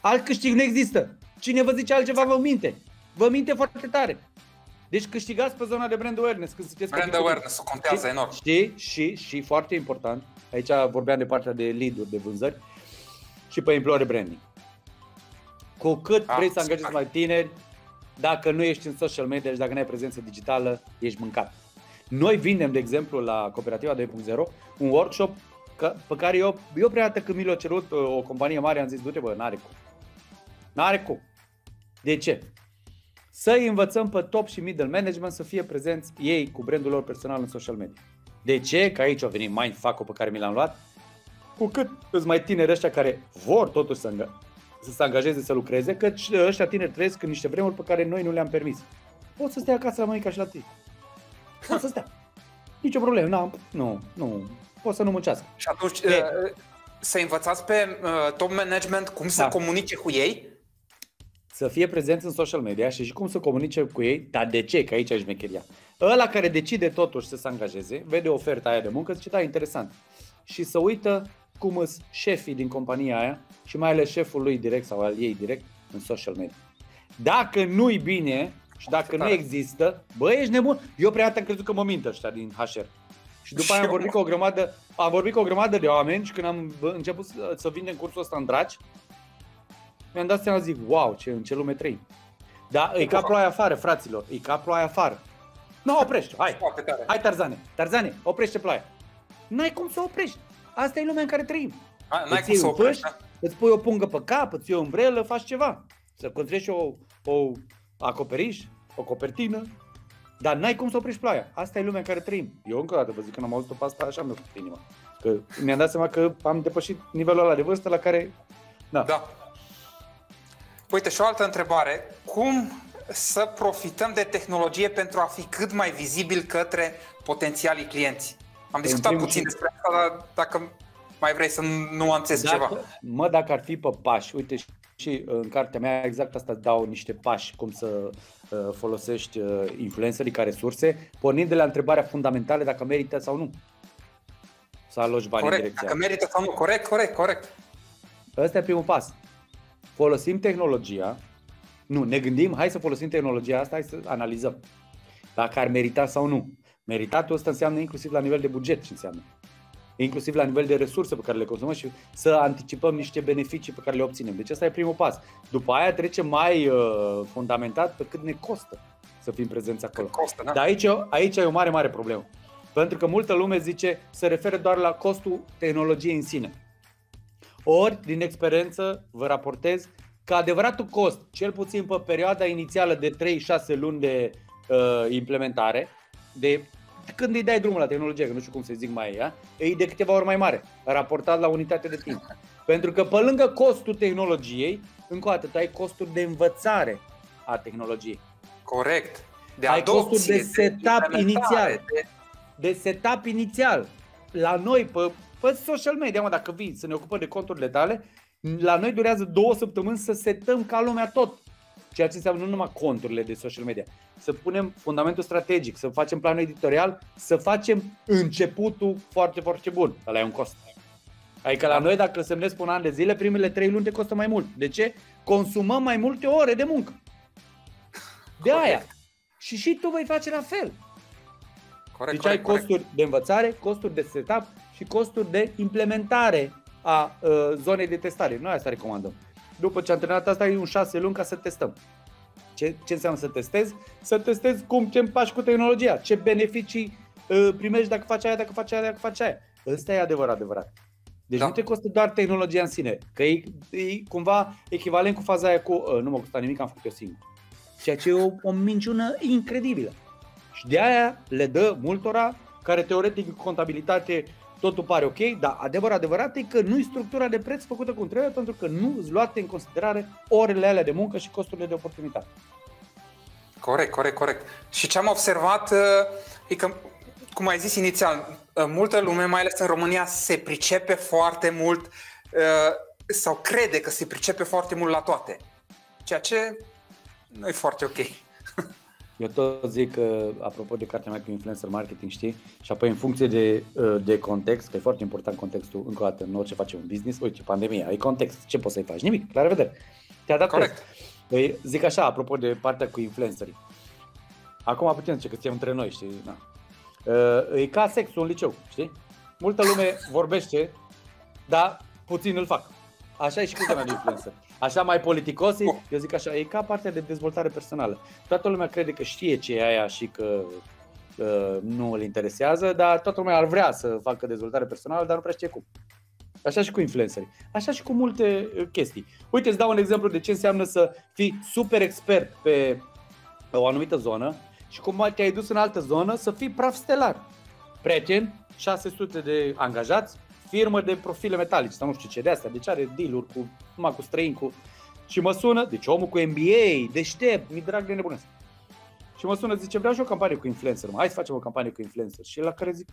Alt câștig nu există. Cine vă zice altceva vă minte. Vă minte foarte tare. Deci câștigați pe zona de brand awareness când sunteți Brand pe B2B. awareness-ul contează Știi? enorm. Știi? Și, și foarte important, aici vorbeam de partea de lead-uri, de vânzări, și pe employer branding. Cu cât Ah, vrei să angajezi super. mai tineri, dacă nu ești în social media și dacă nu ai prezență digitală, ești mâncat. Noi vindem, de exemplu, la Cooperativa 2.0 un workshop că, pe care eu, eu prea dată când mi l-a cerut uh, o companie mare, am zis, du-te bă, n-are cum. N-are cum. De ce? Să-i învățăm pe top și middle management să fie prezenți ei cu brandul lor personal în social media. De ce? Că aici a venit mindfuck-ul pe care mi l-am luat. Cu cât îți mai tineri ăștia care vor totuși să, înga- să se angajeze să lucreze, că ăștia tineri trăiesc în niște vremuri pe care noi nu le-am permis. Pot să stea acasă la mămica și la tine. Pot să stea. Nici o problemă. N-am, nu, nu. Pot să nu muncească. Și atunci E. uh, să învățați pe uh, top management cum să Da. comunice cu ei? Să fie prezenți în social media și și cum să comunice cu ei, dar de ce? Că aici e șmecheria. Ăla care decide totuși să se angajeze, vede oferta aia de muncă, zice, da, interesant. Și să uită cum sunt șefii din compania aia și mai ales șeful lui direct sau al ei direct în social media. Dacă nu-i bine și dacă nu tare. există, bă, ești nebun. Eu prea dată am crezut că mă mint ăștia din HR. Și după Și aia am eu. vorbit cu o grămadă, am vorbit cu o grămadă de oameni și când am început să, să vindem cursul ăsta în draci, mi-am dat seama, zic, wow, ce, în ce lume trăim. Da, e ca ploaia afară, fraților, e ca ploaia afară. Nu, oprește, hai, Foarte tare. hai Tarzane, Tarzane, oprește ploaia. N-ai cum să oprești, asta e lumea în care trăim. Hai, N-ai Îți cum iei să un oprești. pâș, da? Îți pui o pungă pe cap, îți iei o umbrelă, faci ceva. Să construiești o, o acoperiș, o copertină, dar n-ai cum să oprești ploaia. Asta e lumea în care trăim. Eu încă o dată vă zic, când am auzit-o pe asta, așa mi-a făcut inima. Că mi-am dat seama că am depășit nivelul ăla de vârstă la care... Da. Da. Uite, și o altă întrebare. Cum să profităm de tehnologie pentru a fi cât mai vizibil către potențialii clienți? Am discutat primul puțin și- despre asta, dar dacă mai vrei să nuanțezi ceva. Dacă, mă, dacă ar fi pe pași, uite și- și în cartea mea exact asta îți dau niște pași cum să uh, folosești uh, influencerii ca resurse, pornind de la întrebarea fundamentală dacă merită sau nu să aloci bani în Corect, direcția dacă aia. merită sau nu. Corect, corect, corect. Ăsta e primul pas. Folosim tehnologia, nu, ne gândim, hai să folosim tehnologia asta, hai să analizăm dacă ar merita sau nu. Meritatul ăsta înseamnă inclusiv la nivel de buget ce înseamnă. Inclusiv la nivel de resurse pe care le consumăm și să anticipăm niște beneficii pe care le obținem. Deci ăsta e primul pas. După aia trecem mai uh, fundamentat pe cât ne costă. să fim prezenți acolo. Costă, da? Dar aici, aici e o mare, mare problemă. Pentru că multă lume zice, se referă doar la costul tehnologiei în sine. Ori, din experiență, vă raportez că adevăratul cost, cel puțin pe perioada inițială de 3-6 luni de uh, implementare, de când îi dai drumul la tehnologie, că nu știu cum să zic mai ea, e de câteva ori mai mare, raportat la unitate de timp. Pentru că pe lângă costul tehnologiei, încă o dată, tu ai costuri de învățare a tehnologiei. Corect. De ai adopție, costuri de setup de inițial. De... De setup inițial. La noi, pe, pe social media, mă, dacă vii să ne ocupăm de conturile tale, la noi durează două săptămâni să setăm ca lumea tot. Ceea ce înseamnă nu numai conturile de social media. Să punem fundamentul strategic, să facem planul editorial, să facem începutul foarte, foarte bun. Ăla e un cost. Adică la noi, dacă semnezi pe un an de zile, primele trei luni te costă mai mult. De ce? Consumăm mai multe ore de muncă. De Corect. aia. Și și tu vei face la fel. Corect, Deci ai corect, corect. costuri de învățare, costuri de setup și costuri de implementare a uh, zonei de testare. Noi asta recomandăm. După ce am terminat asta, e un șase luni ca să testăm. Ce, ce înseamnă să testezi? Să testezi cum ce împaci cu tehnologia, ce beneficii uh, primești dacă faci aia, dacă faci aia, dacă faci aia. Ăsta e adevărat, adevărat. Deci Da. nu te costă doar tehnologia în sine, că e, e cumva echivalent cu faza aia cu uh, nu mă costă nimic, am făcut eu singur. Ceea ce e o, o minciună incredibilă. Și de aia le dă multora care teoretic în contabilitate totul pare ok, dar adevăr adevărat e că nu e structura de preț făcută cum trebuie pentru că nu îți luate în considerare orele alea de muncă și costurile de oportunitate. Corect, corect, corect. Și ce am observat uh, e că, cum ai zis inițial, uh, multă lume, mai ales în România, se pricepe foarte mult uh, sau crede că se pricepe foarte mult la toate. Ceea ce nu e foarte ok. Eu tot zic că, apropo de cartea mea cu influencer marketing, știi? Și apoi în funcție de, uh, de context, că e foarte important contextul, încă o dată, în orice facem un business, uite, pandemia, ai context, ce poți să-i faci? Nimic, la revedere. Te adaptezi. Corect. Păi, zic așa, apropo de partea cu influencerii. Acum putem zice că suntem între noi, știi? Na. Uh, E ca sexul în liceu, știi? Multă lume vorbește, dar puțin îl fac. Așa e și cu zona de influencer. Așa mai politicosi, eu zic așa, e ca partea de dezvoltare personală. Toată lumea crede că știe ce e aia și că uh, nu îl interesează, dar toată lumea ar vrea să facă dezvoltare personală, dar nu prea știe cum. Așa și cu influencerii. Așa și cu multe uh, chestii. Uite, îți dau un exemplu de ce înseamnă să fii super expert pe o anumită zonă și cum te-ai dus în altă zonă să fii praf stelar. Prieten, 600 de angajați, firmă de profile metalice sau nu știu ce de astea, deci are deal-uri cu, numai cu străini, cu... Și mă sună, deci omul cu MBA, deștept, mi drag de nebunesc. Și mă sună, zice, vreau și o campanie cu influencer, mă. hai să facem o campanie cu influencer. Și la care zic,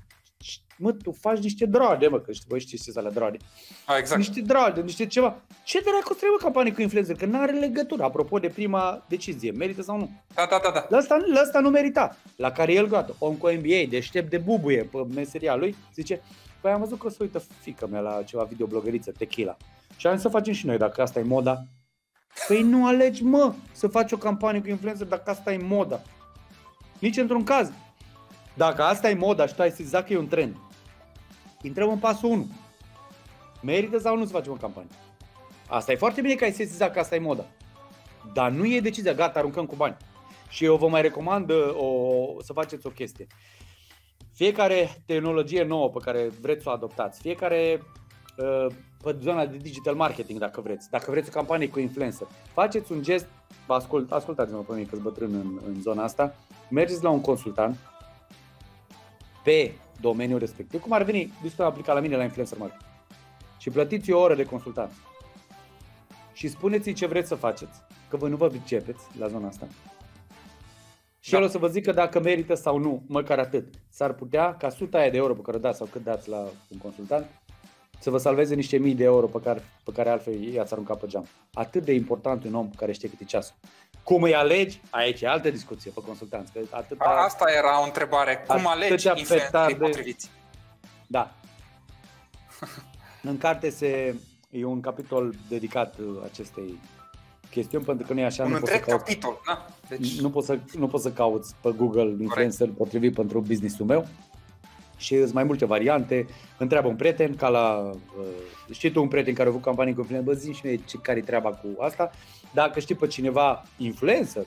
mă, tu faci niște drode, mă, că știi, voi știți ce sunt alea drode. Ah, exact. Niște drade, niște ceva. Ce dracu trebuie campanie cu influencer? Că nu are legătură, apropo de prima decizie, merită sau nu. Da, da, da, da. La asta, la asta nu merita. La care el gata, om cu MBA, deștept de bubuie pe meseria lui, zice, păi am văzut că se uită fică mea la ceva videoblogăriță, tequila. Și am zis să facem și noi, dacă asta e moda. Păi nu alegi, mă, să faci o campanie cu influencer dacă asta e moda. Nici într-un caz. Dacă asta e moda și tu ai zis că e un trend, intrăm în pasul 1. Merită sau nu să facem o campanie? Asta e foarte bine că ai sesizat că asta e moda. Dar nu e decizia, gata, aruncăm cu bani. Și eu vă mai recomand uh, o, să faceți o chestie. Fiecare tehnologie nouă pe care vreți să o adoptați, fiecare uh, pe zona de digital marketing dacă vreți, dacă vreți o campanie cu influencer, faceți un gest, vă ascult, ascultați-mă pe mine că sunt bătrân în, în zona asta, mergeți la un consultant pe domeniul respectiv, cum ar veni, discutul aplicat la mine la influencer marketing și plătiți o oră de consultant și spuneți-i ce vreți să faceți, că voi nu vă pricepeți la zona asta. Și Da. el o să vă zică dacă merită sau nu, măcar atât. S-ar putea ca suta aia de euro pe care o dați sau cât dați la un consultant să vă salveze niște mii de euro pe care, pe care altfel i-ați aruncat pe geam. Atât de important un om care știe cât e ceasul. Cum îi alegi? Aici e altă discuție pe consultanți. Că atâta, A, Asta era o întrebare. Cum Atâtea alegi influencerii petarde. potriviți? Da. În carte se, e un capitol dedicat uh, acestei chestiuni, pentru că nu e așa, Un nu poți să întreg cauți, capitol, da? Deci, nu poți să, nu poți să cauți pe Google influencer potrivit pentru business-ul meu. Și sunt mai multe variante. Întreabă un prieten, ca la... Uh, știi tu un prieten care a avut campanii cu influencer, bă, zi și mie ce, care-i treaba cu asta. Dacă știi pe cineva influencer,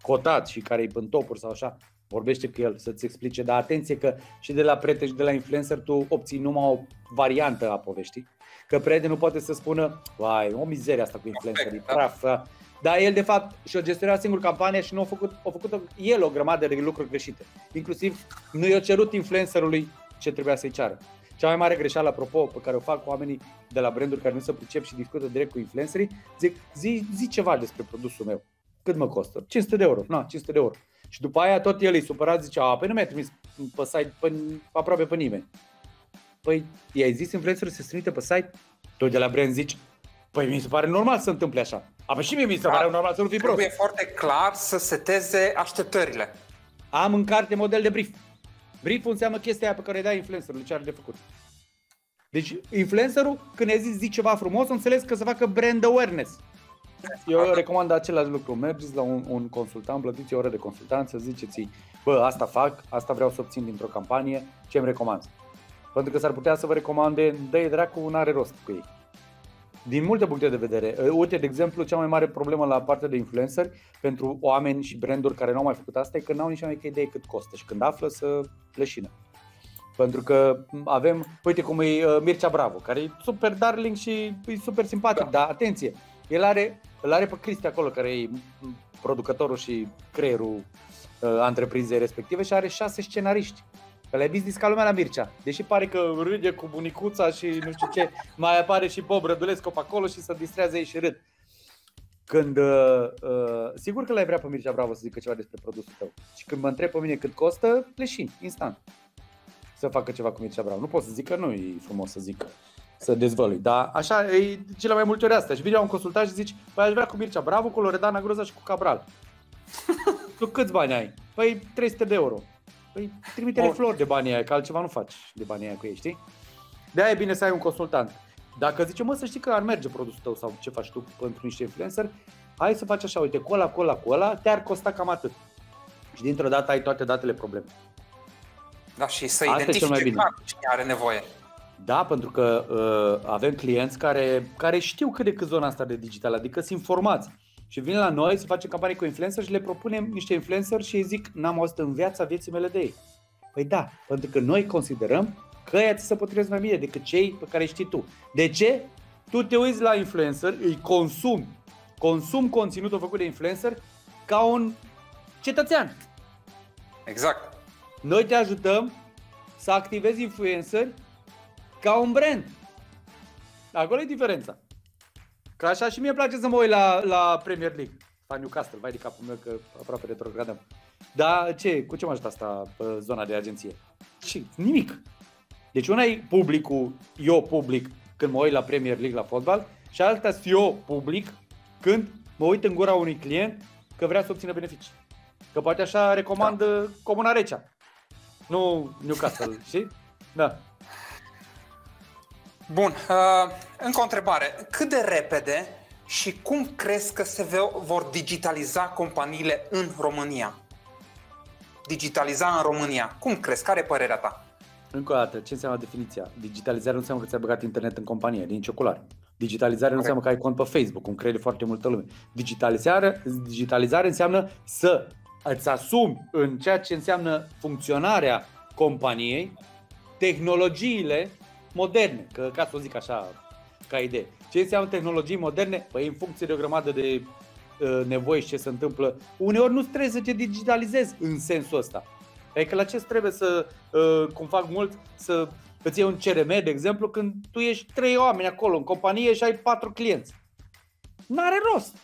cotat și care e în topuri sau așa, vorbește cu el să-ți explice, dar atenție că și de la prieten și de la influencer tu obții numai o variantă a poveștii, că prietenul poate să spună, vai, o mizerie asta cu influencerii, praf, da. dar el de fapt și-o gestionat singur campania și nu a făcut, a făcut el o grămadă de lucruri greșite. Inclusiv nu i-a cerut influencerului ce trebuia să-i ceară. Cea mai mare greșeală, apropo, pe care o fac oamenii de la branduri care nu se pricep și discută direct cu influencerii, zic, zi, zi ceva despre produsul meu. Cât mă costă? 500 de euro. Nu, 500 de euro. Și după aia tot el îi supărat, zicea, a, păi nu mi-a trimis pe site pe, aproape pe nimeni. Păi i-ai zis influencerul să se trimite pe site? Tot de la brand zici, păi mi se pare normal să se întâmple așa. A, păi și mie mi se pare normal să nu fii prost. Trebuie foarte clar să seteze așteptările. Am în carte model de brief. Brief înseamnă chestia aia pe care îi dai influencerului, ce are de făcut. Deci influencerul, când ai zis zic ceva frumos, înțeles că să facă brand awareness. Eu recomand același lucru. Mergeți la un, un consultant, plătiți o oră de consultanță, ziceți bă, asta fac, asta vreau să obțin dintr-o campanie, ce îmi recomand? Pentru că s-ar putea să vă recomande, dă dracu, n-are rost cu ei. Din multe puncte de vedere. Uh, uite, de exemplu, cea mai mare problemă la partea de influencer pentru oameni și branduri care nu au mai făcut asta e că n-au nici mai mică idee cât costă și când află să leșină. Pentru că avem, uite cum e uh, Mircea Bravo, care e super darling și e super simpatic, da. dar atenție, el are, îl are pe Cristi acolo, care e producătorul și creierul uh, întreprinzei respective și are șase scenariști. Că le business ca lumea la Mircea. Deși pare că râde cu bunicuța și nu știu ce, mai apare și Bob Rădulescu pe acolo și să distrează ei și râd. Când, uh, uh, sigur că l-ai vrea pe Mircea Bravo să zică ceva despre produsul tău. Și când mă întreb pe mine cât costă, leșin, instant. Să facă ceva cu Mircea Bravo. Nu pot să zic că nu e frumos să zic să dezvălui. Dar așa e cele mai multe ori asta. Și vine un consultat și zici, păi aș vrea cu Mircea Bravo, cu Loredana Groza și cu Cabral. tu câți bani ai? Păi 300 de euro. Păi trimite-le flori de banii aia, că altceva nu faci de banii aia cu ei, știi? De aia e bine să ai un consultant. Dacă zice, mă, să știi că ar merge produsul tău sau ce faci tu pentru niște influencer, hai să faci așa, uite, cu ăla, cu ăla, cu ăla, te-ar costa cam atât. Și dintr-o dată ai toate datele probleme. Da, și să identifici clar cine are nevoie. Da, pentru că uh, avem clienți care, care știu cât de cât zona asta de digital, adică sunt informați. Și vin la noi să facem campanii cu influencer și le propunem niște influencer și îi zic, n-am auzit în viața vieții mele de ei. Păi da, pentru că noi considerăm că ea ți se potrivesc mai bine decât cei pe care știi tu. De ce? Tu te uiți la influencer, îi consumi, consum conținutul făcut de influencer ca un cetățean. Exact. Noi te ajutăm să activezi influencer ca un brand. Acolo e diferența. Că așa și mie place să mă uit la, la Premier League. La Newcastle, vai de capul meu că aproape retrogradăm. Dar ce, cu ce mă ajută asta pe zona de agenție? Și nimic. Deci una e publicul, eu public, când mă uit la Premier League la fotbal și alta sunt eu public când mă uit în gura unui client că vrea să obțină beneficii. Că poate așa recomandă da. Comuna Recea. Nu Newcastle, știi? Da. Bun, uh, încă o întrebare. Cât de repede și cum crezi că se vor digitaliza companiile în România? Digitaliza în România. Cum crezi? Care e părerea ta? Încă o dată, ce înseamnă definiția? Digitalizarea nu înseamnă că ți-ai băgat internet în companie, din ciocolare. Digitalizarea nu înseamnă că ai cont pe Facebook, cum crede foarte multă lume. Digitalizarea, digitalizarea înseamnă să îți asumi în ceea ce înseamnă funcționarea companiei, tehnologiile moderne, că ca să o zic așa ca idee. Ce înseamnă tehnologii moderne? Păi în funcție de o grămadă de uh, nevoi și ce se întâmplă, uneori nu trebuie să te digitalizezi în sensul ăsta. Adică la ce trebuie să, uh, cum fac mult, să îți iei un CRM, de exemplu, când tu ești trei oameni acolo în companie și ai patru clienți. N-are rost.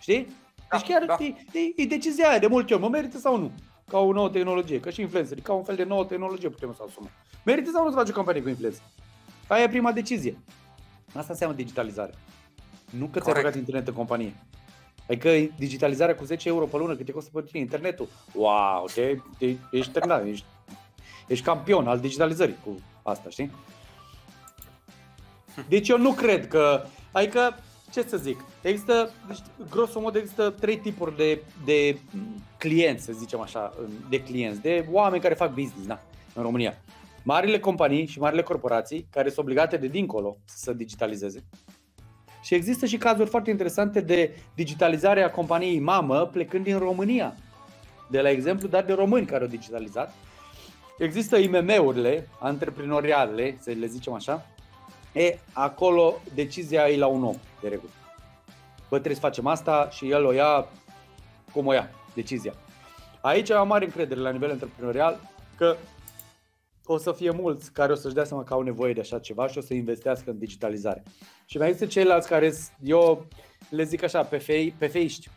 Știi? Deci chiar da, da. E, e, e decizia aia de multe ori, mă merită sau nu? Ca o nouă tehnologie, ca și influencer, ca un fel de nouă tehnologie putem să asumăm. Merită sau nu să faci o campanie cu influencer? Aia e prima decizie. Asta înseamnă digitalizare. Nu că ți-ai băgat internet în companie. Adică digitalizarea cu 10 euro pe lună, cât te costă pe tine internetul. Wow, te, te, ești terminat, ești, ești campion al digitalizării cu asta, știi? Deci eu nu cred că, adică, ce să zic, există, deci, grosomod există trei tipuri de, de clienți, să zicem așa, de clienți, de oameni care fac business, na, în România marile companii și marile corporații care sunt obligate de dincolo să digitalizeze. Și există și cazuri foarte interesante de digitalizare a companiei mamă plecând din România. De la exemplu dat de români care au digitalizat. Există IMM-urile, antreprenoriale, să le zicem așa. E, acolo decizia e la un om, de regulă. Bă, trebuie să facem asta și el o ia cum o ia, decizia. Aici am mare încredere la nivel antreprenorial că o să fie mulți care o să-și dea seama că au nevoie de așa ceva și o să investească în digitalizare. Și mai există ceilalți care eu le zic așa, pe, fei, pe feiști,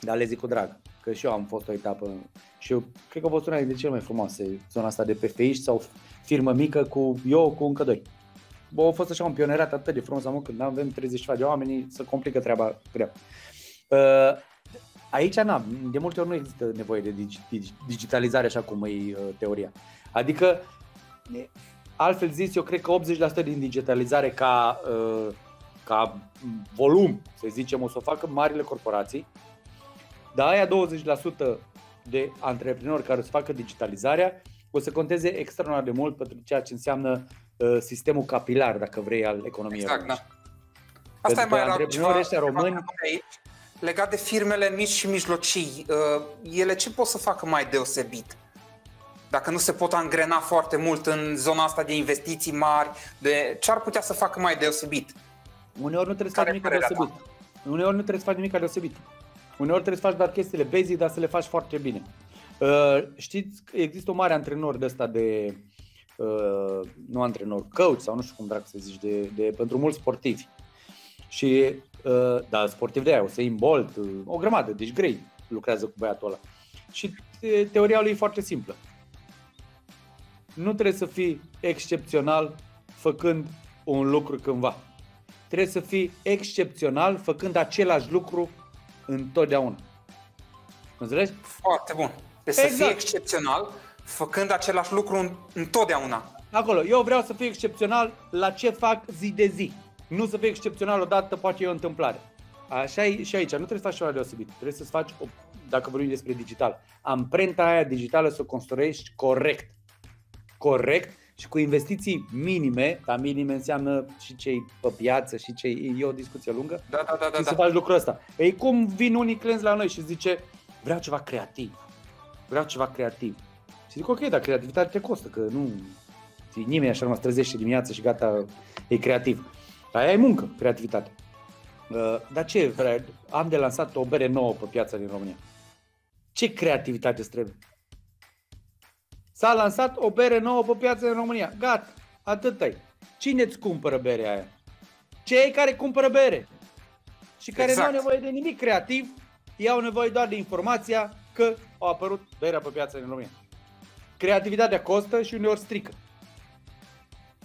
dar le zic cu drag, că și eu am fost o etapă și eu cred că a fost una dintre cele mai frumoase, zona asta de pe feiști sau firmă mică cu eu cu încă doi. Bă, a fost așa un pionerat atât de frumos, am când avem 30 de oameni, să complică treaba grea. Uh, aici, na, de multe ori nu există nevoie de digitalizare așa cum e uh, teoria. Adică, altfel zis, eu cred că 80% din digitalizare ca, uh, ca volum, să zicem, o să o facă marile corporații, dar aia 20% de antreprenori care o să facă digitalizarea o să conteze extraordinar de mult pentru ceea ce înseamnă uh, sistemul capilar, dacă vrei, al economiei exact, da. Asta pentru e mai rău ceva, ăștia români... Aici, legat de firmele mici și mijlocii, uh, ele ce pot să facă mai deosebit? Dacă nu se pot angrena foarte mult în zona asta de investiții mari, de ce ar putea să facă mai deosebit? Uneori nu trebuie să faci nimic deosebit. Ta? Uneori nu trebuie să faci nimic deosebit. Uneori trebuie să faci doar chestiile basic, dar să le faci foarte bine. Uh, știți, există o mare antrenor de ăsta de, uh, nu antrenor, coach sau nu știu cum drag să zici, de, de, pentru mulți sportivi. Și, uh, da, sportiv de aia, Usain Bolt, uh, o grămadă, deci grei lucrează cu băiatul ăla. Și teoria lui e foarte simplă nu trebuie să fii excepțional făcând un lucru cândva. Trebuie să fii excepțional făcând același lucru întotdeauna. Înțelegi? Foarte bun. Trebuie exact. să fii exact. excepțional făcând același lucru întotdeauna. Acolo. Eu vreau să fiu excepțional la ce fac zi de zi. Nu să fiu excepțional odată, poate e o întâmplare. Așa e și aici. Nu trebuie să faci ceva deosebit. Trebuie să faci, o, dacă vorbim despre digital, amprenta aia digitală să o construiești corect corect și cu investiții minime, dar minime înseamnă și cei pe piață și cei, e o discuție lungă, da, da, da, da, și da. să faci lucrul ăsta. Ei, cum vin unii clienți la noi și zice, vreau ceva creativ, vreau ceva creativ. Și zic, ok, dar creativitatea te costă, că nu nimeni așa mă trezește dimineața și gata, e creativ. Aia e muncă, creativitate. Uh, dar ce, vreau? am de lansat o bere nouă pe piața din România. Ce creativitate îți trebuie? S-a lansat o bere nouă pe piață în România. Gata, atât ai. Cine îți cumpără berea aia? Cei care cumpără bere și care exact. nu au nevoie de nimic creativ, ei au nevoie doar de informația că a apărut berea pe piață în România. Creativitatea costă și uneori strică.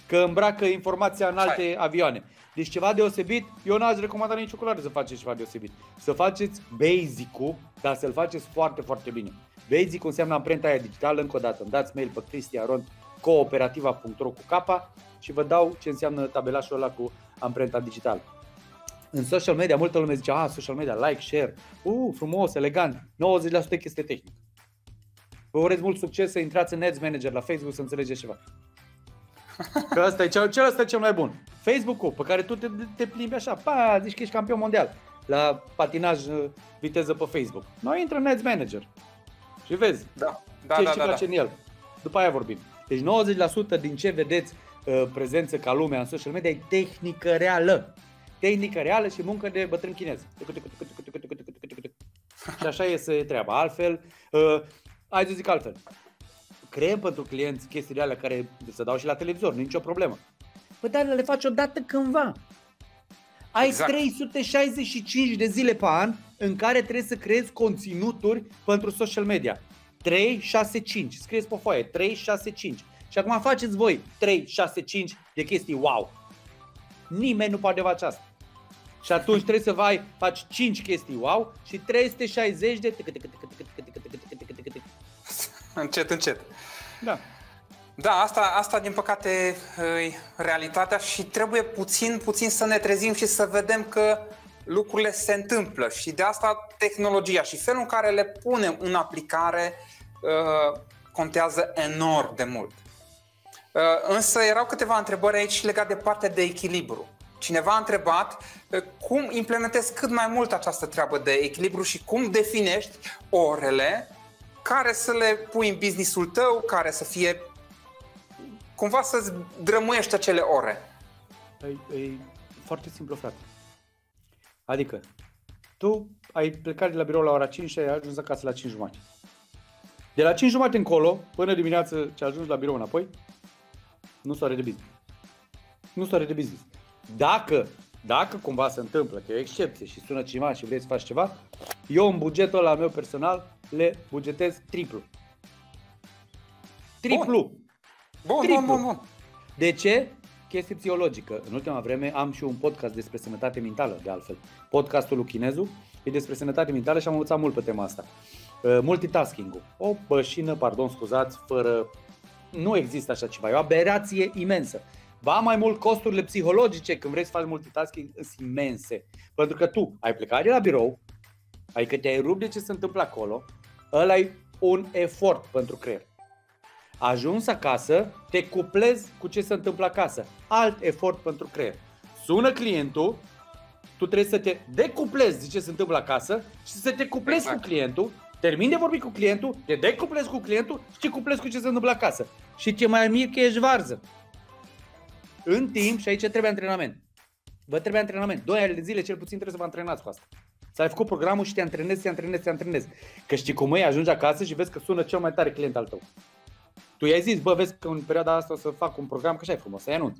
Că îmbracă informația în alte Hai. avioane. Deci ceva deosebit, eu n-aș recomanda nici culoare să faceți ceva deosebit. Să faceți basic-ul, dar să-l faceți foarte, foarte bine. Basic înseamnă amprenta aia digitală, încă o dată, îmi dați mail pe cristiaron cooperativa.ro cu capa și vă dau ce înseamnă tabelașul ăla cu amprenta digitală. În social media, multă lume zice, ah, social media, like, share, uh, frumos, elegant, 90% chestie tehnică. Vă urez mult succes să intrați în Ads Manager la Facebook să înțelegeți ceva. Că asta e cel, cel, asta e cel mai bun. Facebook-ul pe care tu te, te plimbi așa, pa, zici că ești campion mondial la patinaj uh, viteză pe Facebook. Noi intră în Ads Manager și vezi da. Da, ce da, și da, face da. în el. După aia vorbim. Deci 90% din ce vedeți uh, prezență ca lumea în social media e tehnică reală. Tehnică reală și muncă de bătrân chinez. Și așa iese treaba. Altfel, uh, hai să zic altfel. Creăm pentru clienți chestiile alea care se dau și la televizor, nu nicio problemă. Păi dar le faci odată cândva. Ai exact. 365 de zile pe an în care trebuie să creezi conținuturi pentru social media. 3, 6, 5. Scrieți pe foaie 3, 6, 5. Și acum faceți voi 3, 6, 5 de chestii wow. Nimeni nu poate face asta. Și atunci trebuie să vai, faci 5 chestii wow și 360 de încet, încet. Da. Da, asta, asta din păcate e realitatea și trebuie puțin, puțin să ne trezim și să vedem că lucrurile se întâmplă și de asta tehnologia și felul în care le punem în aplicare uh, contează enorm de mult. Uh, însă erau câteva întrebări aici legate de partea de echilibru. cineva a întrebat uh, cum implementezi cât mai mult această treabă de echilibru și cum definești orele care să le pui în businessul tău, care să fie cumva să-ți drămuiești acele ore. E, e foarte simplu, frate. Adică, tu ai plecat de la birou la ora 5 și ai ajuns acasă la 5 jumate. De la 5 jumate încolo, până dimineață ce ajungi la birou înapoi, nu s-o de business. Nu s-o de business. Dacă, dacă cumva se întâmplă, că e o excepție și sună cineva și vrei să faci ceva, eu în bugetul ăla meu personal le bugetez triplu. Triplu! Bun, Triplu. bun, bun, bun. De ce? Chestie psihologică. În ultima vreme am și un podcast despre sănătate mentală, de altfel. Podcastul lui Chinezu e despre sănătate mentală și am învățat mult pe tema asta. Uh, Multitasking-ul. O bășină, pardon, scuzați, fără... Nu există așa ceva. E o aberație imensă. Ba mai mult costurile psihologice când vrei să faci multitasking sunt imense. Pentru că tu ai plecat de la birou, adică te-ai rupt de ce se întâmplă acolo, ăla e un efort pentru creier. Ajuns acasă, te cuplezi cu ce se întâmplă acasă. Alt efort pentru creier. Sună clientul, tu trebuie să te decuplezi de ce se întâmplă acasă și să te cuplezi Exact. cu clientul, termini de vorbit cu clientul, te decuplezi cu clientul și te cuplezi cu ce se întâmplă acasă. Și ce mai mir că ești varză. În timp, și aici trebuie antrenament. Vă trebuie antrenament. Doi ani de zile cel puțin trebuie să vă antrenați cu asta. Să ai făcut programul și te antrenezi, te antrenezi, te antrenezi. Că știi cum e, ajungi acasă și vezi că sună cel mai tare client al tău. Tu i-ai zis, bă, vezi că în perioada asta o să fac un program, că așa e frumos, să-i anunț.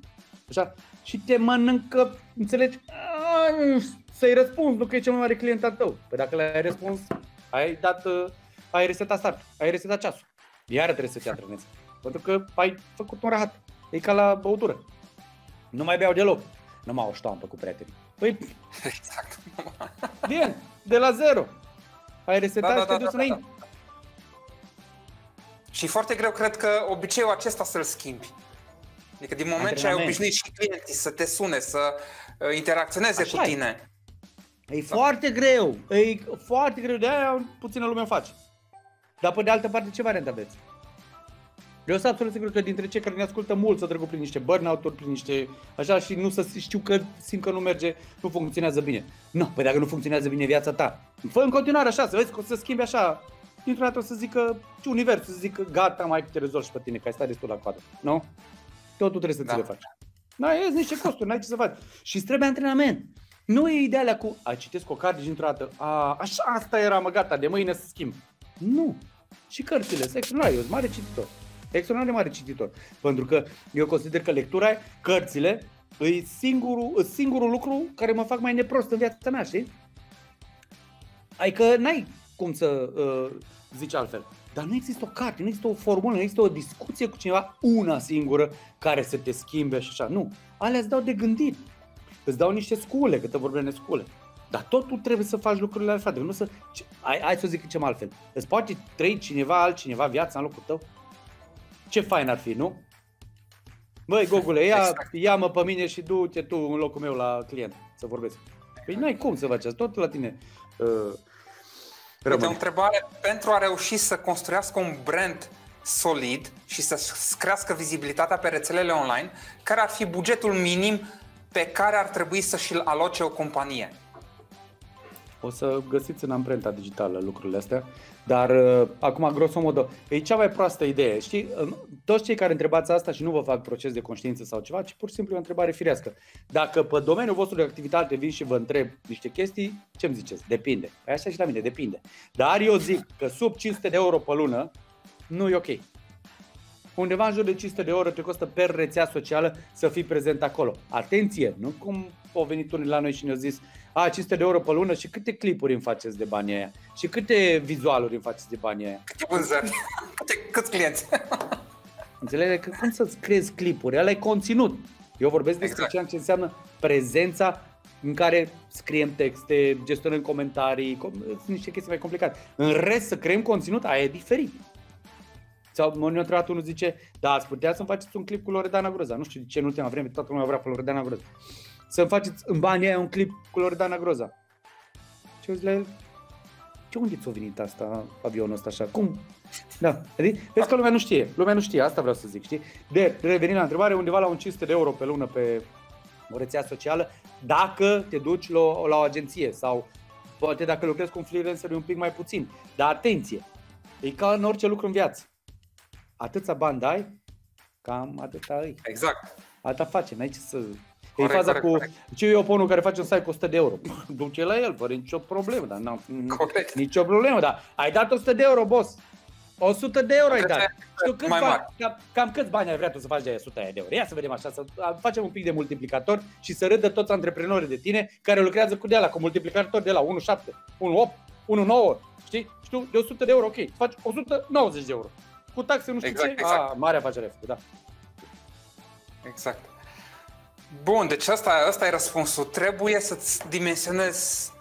Așa? Și te mănâncă, înțelegi? Ai, Să-i răspunzi, nu că e cel mai mare client al tău. Păi dacă le-ai răspuns, ai dat, uh, ai resetat start, ai resetat ceasul. Iară trebuie să te antrenezi. Pentru că ai făcut un rahat. E ca la băutură. Nu mai beau deloc. Nu mai o ștampă cu prietenii. Păi, Exact. bine, de la zero. Ai resetat Da, da, și te da, duci da, da, înainte. Și e foarte greu, cred că, obiceiul acesta să-l schimbi. Adică din moment ce ai Antrenament. obișnuit și clienții să te sune, să uh, interacționeze Așa cu e. tine. E foarte greu, e foarte greu, de aia puțină lume o face. Dar pe de altă parte ce variante aveți? Eu sunt absolut sigur că dintre cei care ne ascultă mult să trecut prin niște burnout-uri, prin niște așa și nu să știu că simt că nu merge, nu funcționează bine. Nu, păi dacă nu funcționează bine viața ta, fă în continuare așa, să vezi că o să schimbi așa. Dintr-o dată o să zică, și universul să zică, gata, mai te rezolvi și pe tine, că ai stat destul la coadă. Nu? Totul trebuie să Da. ți le faci. Da, e niște costuri, n-ai ce să faci. Și îți trebuie antrenament. Nu e ideea alea cu, a, citesc o carte și dintr-o dată, a, așa, asta era, mă, gata, de mâine să schimb. Nu. Și cărțile, sunt extraordinar, eu sunt mare cititor. Extraordinar de mare cititor. Pentru că eu consider că lectura, cărțile, e singurul, e singurul lucru care mă fac mai neprost în viața mea, știi? Adică n-ai cum să uh, zici altfel. Dar nu există o carte, nu există o formulă, nu există o discuție cu cineva, una singură, care să te schimbe și așa. Nu. Alea îți dau de gândit. Îți dau niște scule, câte vorbele scule. Dar tot tu trebuie să faci lucrurile alea, frate. Nu să... ce- Hai, hai să o zic ce altfel. Îți poate trăi cineva, altcineva viața în locul tău? Ce fain ar fi, nu? Băi, Gogule, ia, Exact. ia-mă pe mine și du-te tu în locul meu la client să vorbesc. Păi n-ai cum să faci asta, tot la tine uh, Uite, o rămâne. întrebare pentru a reuși să construiască un brand solid și să crească vizibilitatea pe rețelele online, care ar fi bugetul minim pe care ar trebui să și-l aloce o companie? O să găsiți în amprenta digitală lucrurile astea, dar uh, acum, grosomodo, e cea mai proastă idee. Știi, uh, toți cei care întrebați asta și nu vă fac proces de conștiință sau ceva, ci pur și simplu e o întrebare firească. Dacă pe domeniul vostru de activitate vin și vă întreb niște chestii, ce-mi ziceți? Depinde. Păi așa și la mine, depinde. Dar eu zic că sub 500 de euro pe lună nu e ok. Undeva în jur de 500 de euro te costă per rețea socială să fii prezent acolo. Atenție, nu cum au venit unii la noi și ne-au zis a, 500 de euro pe lună și câte clipuri îmi faceți de banii aia? Și câte vizualuri îmi faceți de banii aia? Câte vânzări? Câte, câți clienți? Înțelege că cum să-ți creezi clipuri? Ăla e conținut. Eu vorbesc despre Exact. ceea ce înseamnă prezența în care scriem texte, gestionăm comentarii, com- sunt niște chestii mai complicate. În rest, să creăm conținut, aia e diferit. Sau mă ne-a întrebat unul zice, da, ați putea să-mi faceți un clip cu Loredana Groza. Nu știu de ce în ultima vreme toată lumea vrea pe Loredana Groza. Să-mi faceți în banii aia un clip cu Loredana Groza. Ce zic la el? Ce unde ți-a venit asta, avionul ăsta așa? Cum? Da, adică, vezi că lumea nu știe, lumea nu știe, asta vreau să zic, știi? De, revenind la întrebare, undeva la un 500 de euro pe lună pe, o rețea socială, dacă te duci la, la o agenție sau poate dacă lucrezi cu un freelancer e un pic mai puțin. Dar atenție, e ca în orice lucru în viață. Atâția bani dai, cam atâta e. Exact. Atâta face, n-ai ce să... E Corect, faza corect, cu... corect. Ce eu pe unul care face un site cu 100 de euro. Duce la el, fără nicio problemă, dar n-am Corect. nicio problemă, dar ai dat 100 de euro, boss. 100 de euro ai Cât dat. ai- Știu câți mai bani, mari. cam, cam câți bani ai vrea tu să faci de aia 100 aia de euro? Ia să vedem așa, să facem un pic de multiplicator și să râdă toți antreprenorii de tine care lucrează cu de ala, cu multiplicator de la 1,7, 1,8, 1,9, știi? Știu, de 100 de euro, ok, faci 190 de euro. Cu taxe nu știu Exact, ce, exact. a, mare afacere, da. Exact. Bun, deci asta, asta e răspunsul. Trebuie să-ți dimensionezi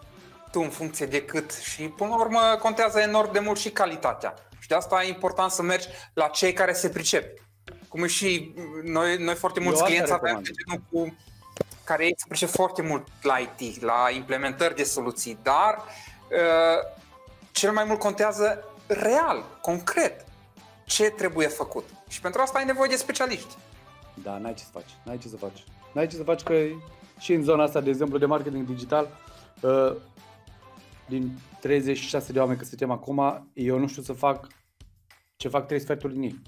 tu în funcție de cât și până la urmă contează enorm de mult și calitatea. Și de asta e important să mergi la cei care se pricep. Cum e și noi, noi foarte mulți asta clienți avem recomand. de genul cu care ei se pricep foarte mult la IT, la implementări de soluții, dar uh, cel mai mult contează real, concret, ce trebuie făcut. Și pentru asta ai nevoie de specialiști. Da, n-ai ce să faci, n-ai ce să faci. N-ai ce să faci că și în zona asta, de exemplu, de marketing digital, uh, din 36 de oameni că suntem acum, eu nu știu să fac ce fac trei sferturi din ei.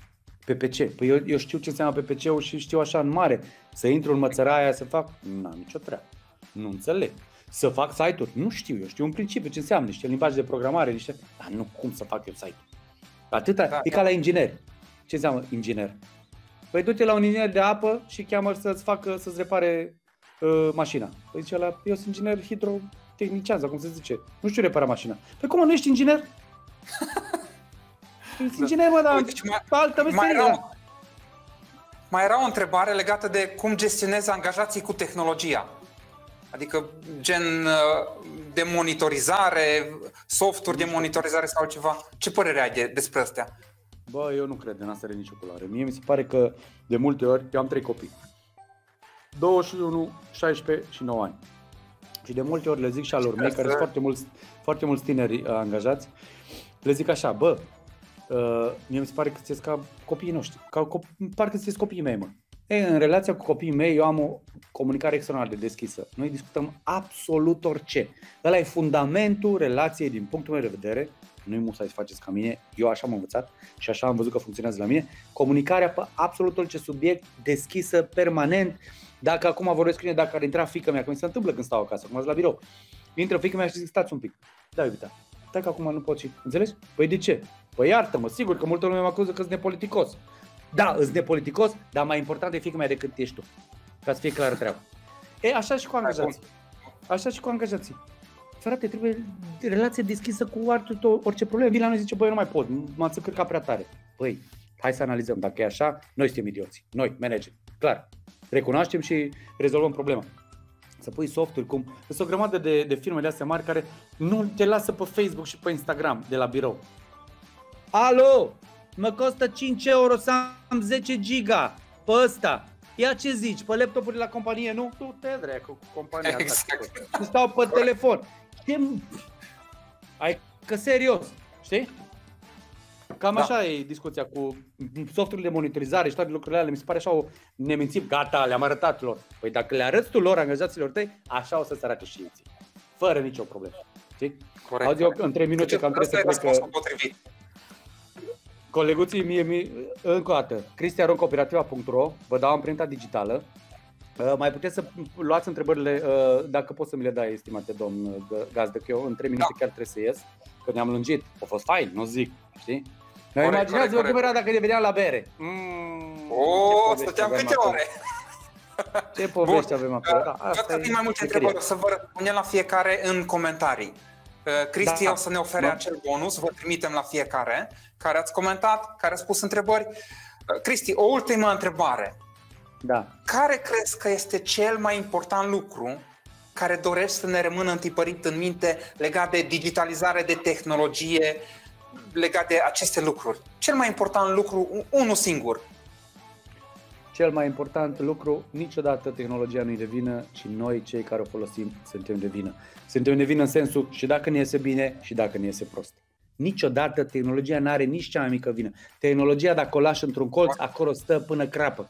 PPC. Păi eu, eu știu ce înseamnă PPC-ul și știu așa în mare. Să intru în mățăraia aia să fac, n-am nicio treabă. Nu înțeleg. Să fac site-uri? Nu știu, eu știu în principiu ce înseamnă, niște limbaj de programare, niște... Dar nu cum să fac eu site Atâta, Da, e ca la inginer. Ce înseamnă inginer? Păi du-te la un inginer de apă și cheamă să-ți facă, să-ți repare uh, mașina. Păi zice la, eu sunt inginer hidrotehnician sau cum se zice. Nu știu repara mașina. Păi cum, nu ești inginer? Ești inginer, mă, dar Uite, și mai- altă mai meserie. era, da. mai era o întrebare legată de cum gestionezi angajații cu tehnologia. Adică gen uh, de monitorizare, softuri de monitorizare sau ceva. Ce părere ai de, despre astea? Bă, eu nu cred în asta de nicio culoare. Mie mi se pare că de multe ori, eu am trei copii. 21, 16 și 9 ani. Și de multe ori le zic și alor mei, care sunt foarte mulți, foarte mulți tineri uh, angajați, le zic așa, bă, uh, mie mi se pare că ți ca copiii noștri, ca cop- parcă ți copiii mei, mă. Ei, în relația cu copiii mei, eu am o comunicare extraordinar de deschisă. Noi discutăm absolut orice. Ăla e fundamentul relației din punctul meu de vedere. Nu-i musai să faceți ca mine, eu așa am învățat și așa am văzut că funcționează la mine. Comunicarea pe absolut orice subiect, deschisă, permanent. Dacă acum vorbesc cu mine, dacă ar intra fica mea, că mi se întâmplă când stau acasă, acum sunt la birou, intră fica mea și zic, stați un pic, da, iubita, stai că acum nu pot și, înțelegi? Păi de ce? Păi iartă-mă, sigur că multă lume mă acuză că sunt nepoliticos. Da, îți nepoliticos, dar mai important e fica mea decât ești tu. Ca să fie clară treaba. E, așa și cu angajații. Așa și cu angajații. Frate, trebuie relație deschisă cu orice, orice problemă. Vine la noi și zice, băi, eu nu mai pot, m-ați încărcat prea tare. Păi, hai să analizăm. Dacă e așa, noi suntem idioți. Noi, manageri. Clar. Recunoaștem și rezolvăm problema. Să pui softuri cum... Sunt o grămadă de, de firme de astea mari care nu te lasă pe Facebook și pe Instagram de la birou. Alo! Mă costă 5 euro să am 10 giga pe ăsta. Ia ce zici, pe laptopuri la companie, nu? Tu te dracu cu compania asta. Exact. Și stau pe telefon. Ce... Ai că serios, știi? Cam Da. așa e discuția cu softurile de monitorizare și toate lucrurile alea. Mi se pare așa o nemințit. Gata, le-am arătat lor. Păi dacă le arăți tu lor, angajaților tăi, așa o să-ți arate și ei. ție. Fără nicio problemă. Știi? Corect. Auzi, eu în 3 minute cam Asta trebuie e să plec. că- răspunsul potrivit. Coleguții mie, mie încă o dată, cristiaroncooperativa.ro, vă dau amprenta digitală. Uh, mai puteți să luați întrebările, uh, dacă poți să mi le dai, estimate domn uh, G- gazdă, că eu în 3 minute chiar trebuie să ies, că ne-am lungit. A fost fain, nu zic, știi? Dar Corect, imaginează-vă corect, cum era dacă ne vedeam la bere. Mm, O, ce povești stăteam avem câte acolo. ore? Ce povești Bun. avem acolo? Da, Vreau să fie mai multe meseria. întrebări, o să vă răspundem la fiecare în comentarii. Uh, Cristi Da. o să ne ofere Da. acel bonus, vă trimitem la fiecare care ați comentat, care ați pus întrebări. Uh, Cristi, o ultimă întrebare. Da. Care crezi că este cel mai important lucru care dorești să ne rămână întipărit în minte legat de digitalizare, de tehnologie, legat de aceste lucruri? Cel mai important lucru, unul singur. Cel mai important lucru, niciodată tehnologia nu-i de vină, ci noi, cei care o folosim, suntem de vină. Suntem de vină în sensul și dacă ne iese bine și dacă ne iese prost. Niciodată tehnologia nu are nici cea mai mică vină. Tehnologia, dacă o lași într-un colț, acolo stă până crapă.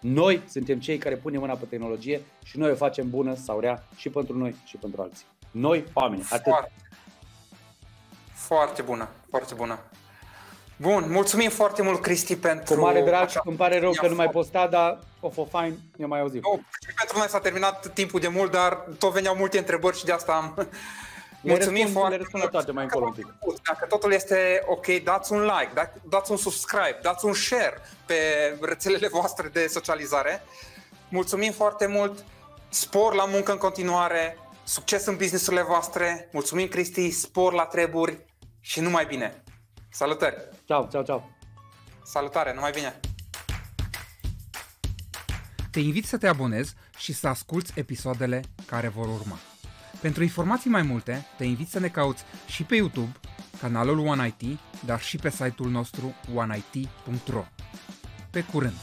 Noi suntem cei care punem mâna pe tehnologie și noi o facem bună sau rea și pentru noi și pentru alții. Noi, oameni, atât. Foarte, foarte bună, foarte bună. Bun, mulțumim foarte mult, Cristi, pentru... Cu mare drag, acea- îmi pare rău că nu mai Ia, posta, dar o fă fain, ne mai auzim. Nu, și pentru noi s-a terminat timpul de mult, dar tot veneau multe întrebări și de asta am... Le răspund- le răspund la toate mai Dacă încolo un pic. v-a plăcut, Dacă totul este ok, dați un like, da- dați un subscribe, dați un share pe rețelele voastre de socializare. Mulțumim foarte mult, spor la muncă în continuare, succes în businessurile voastre, mulțumim Cristi, spor la treburi și numai bine. Salutări! Ceau, ceau, ceau. Salutare, numai bine! Te invit să te abonezi și să asculți episoadele care vor urma. Pentru informații mai multe, te invit să ne cauți și pe YouTube, canalul One IT, dar și pe site-ul nostru oneit.ro. Pe curând!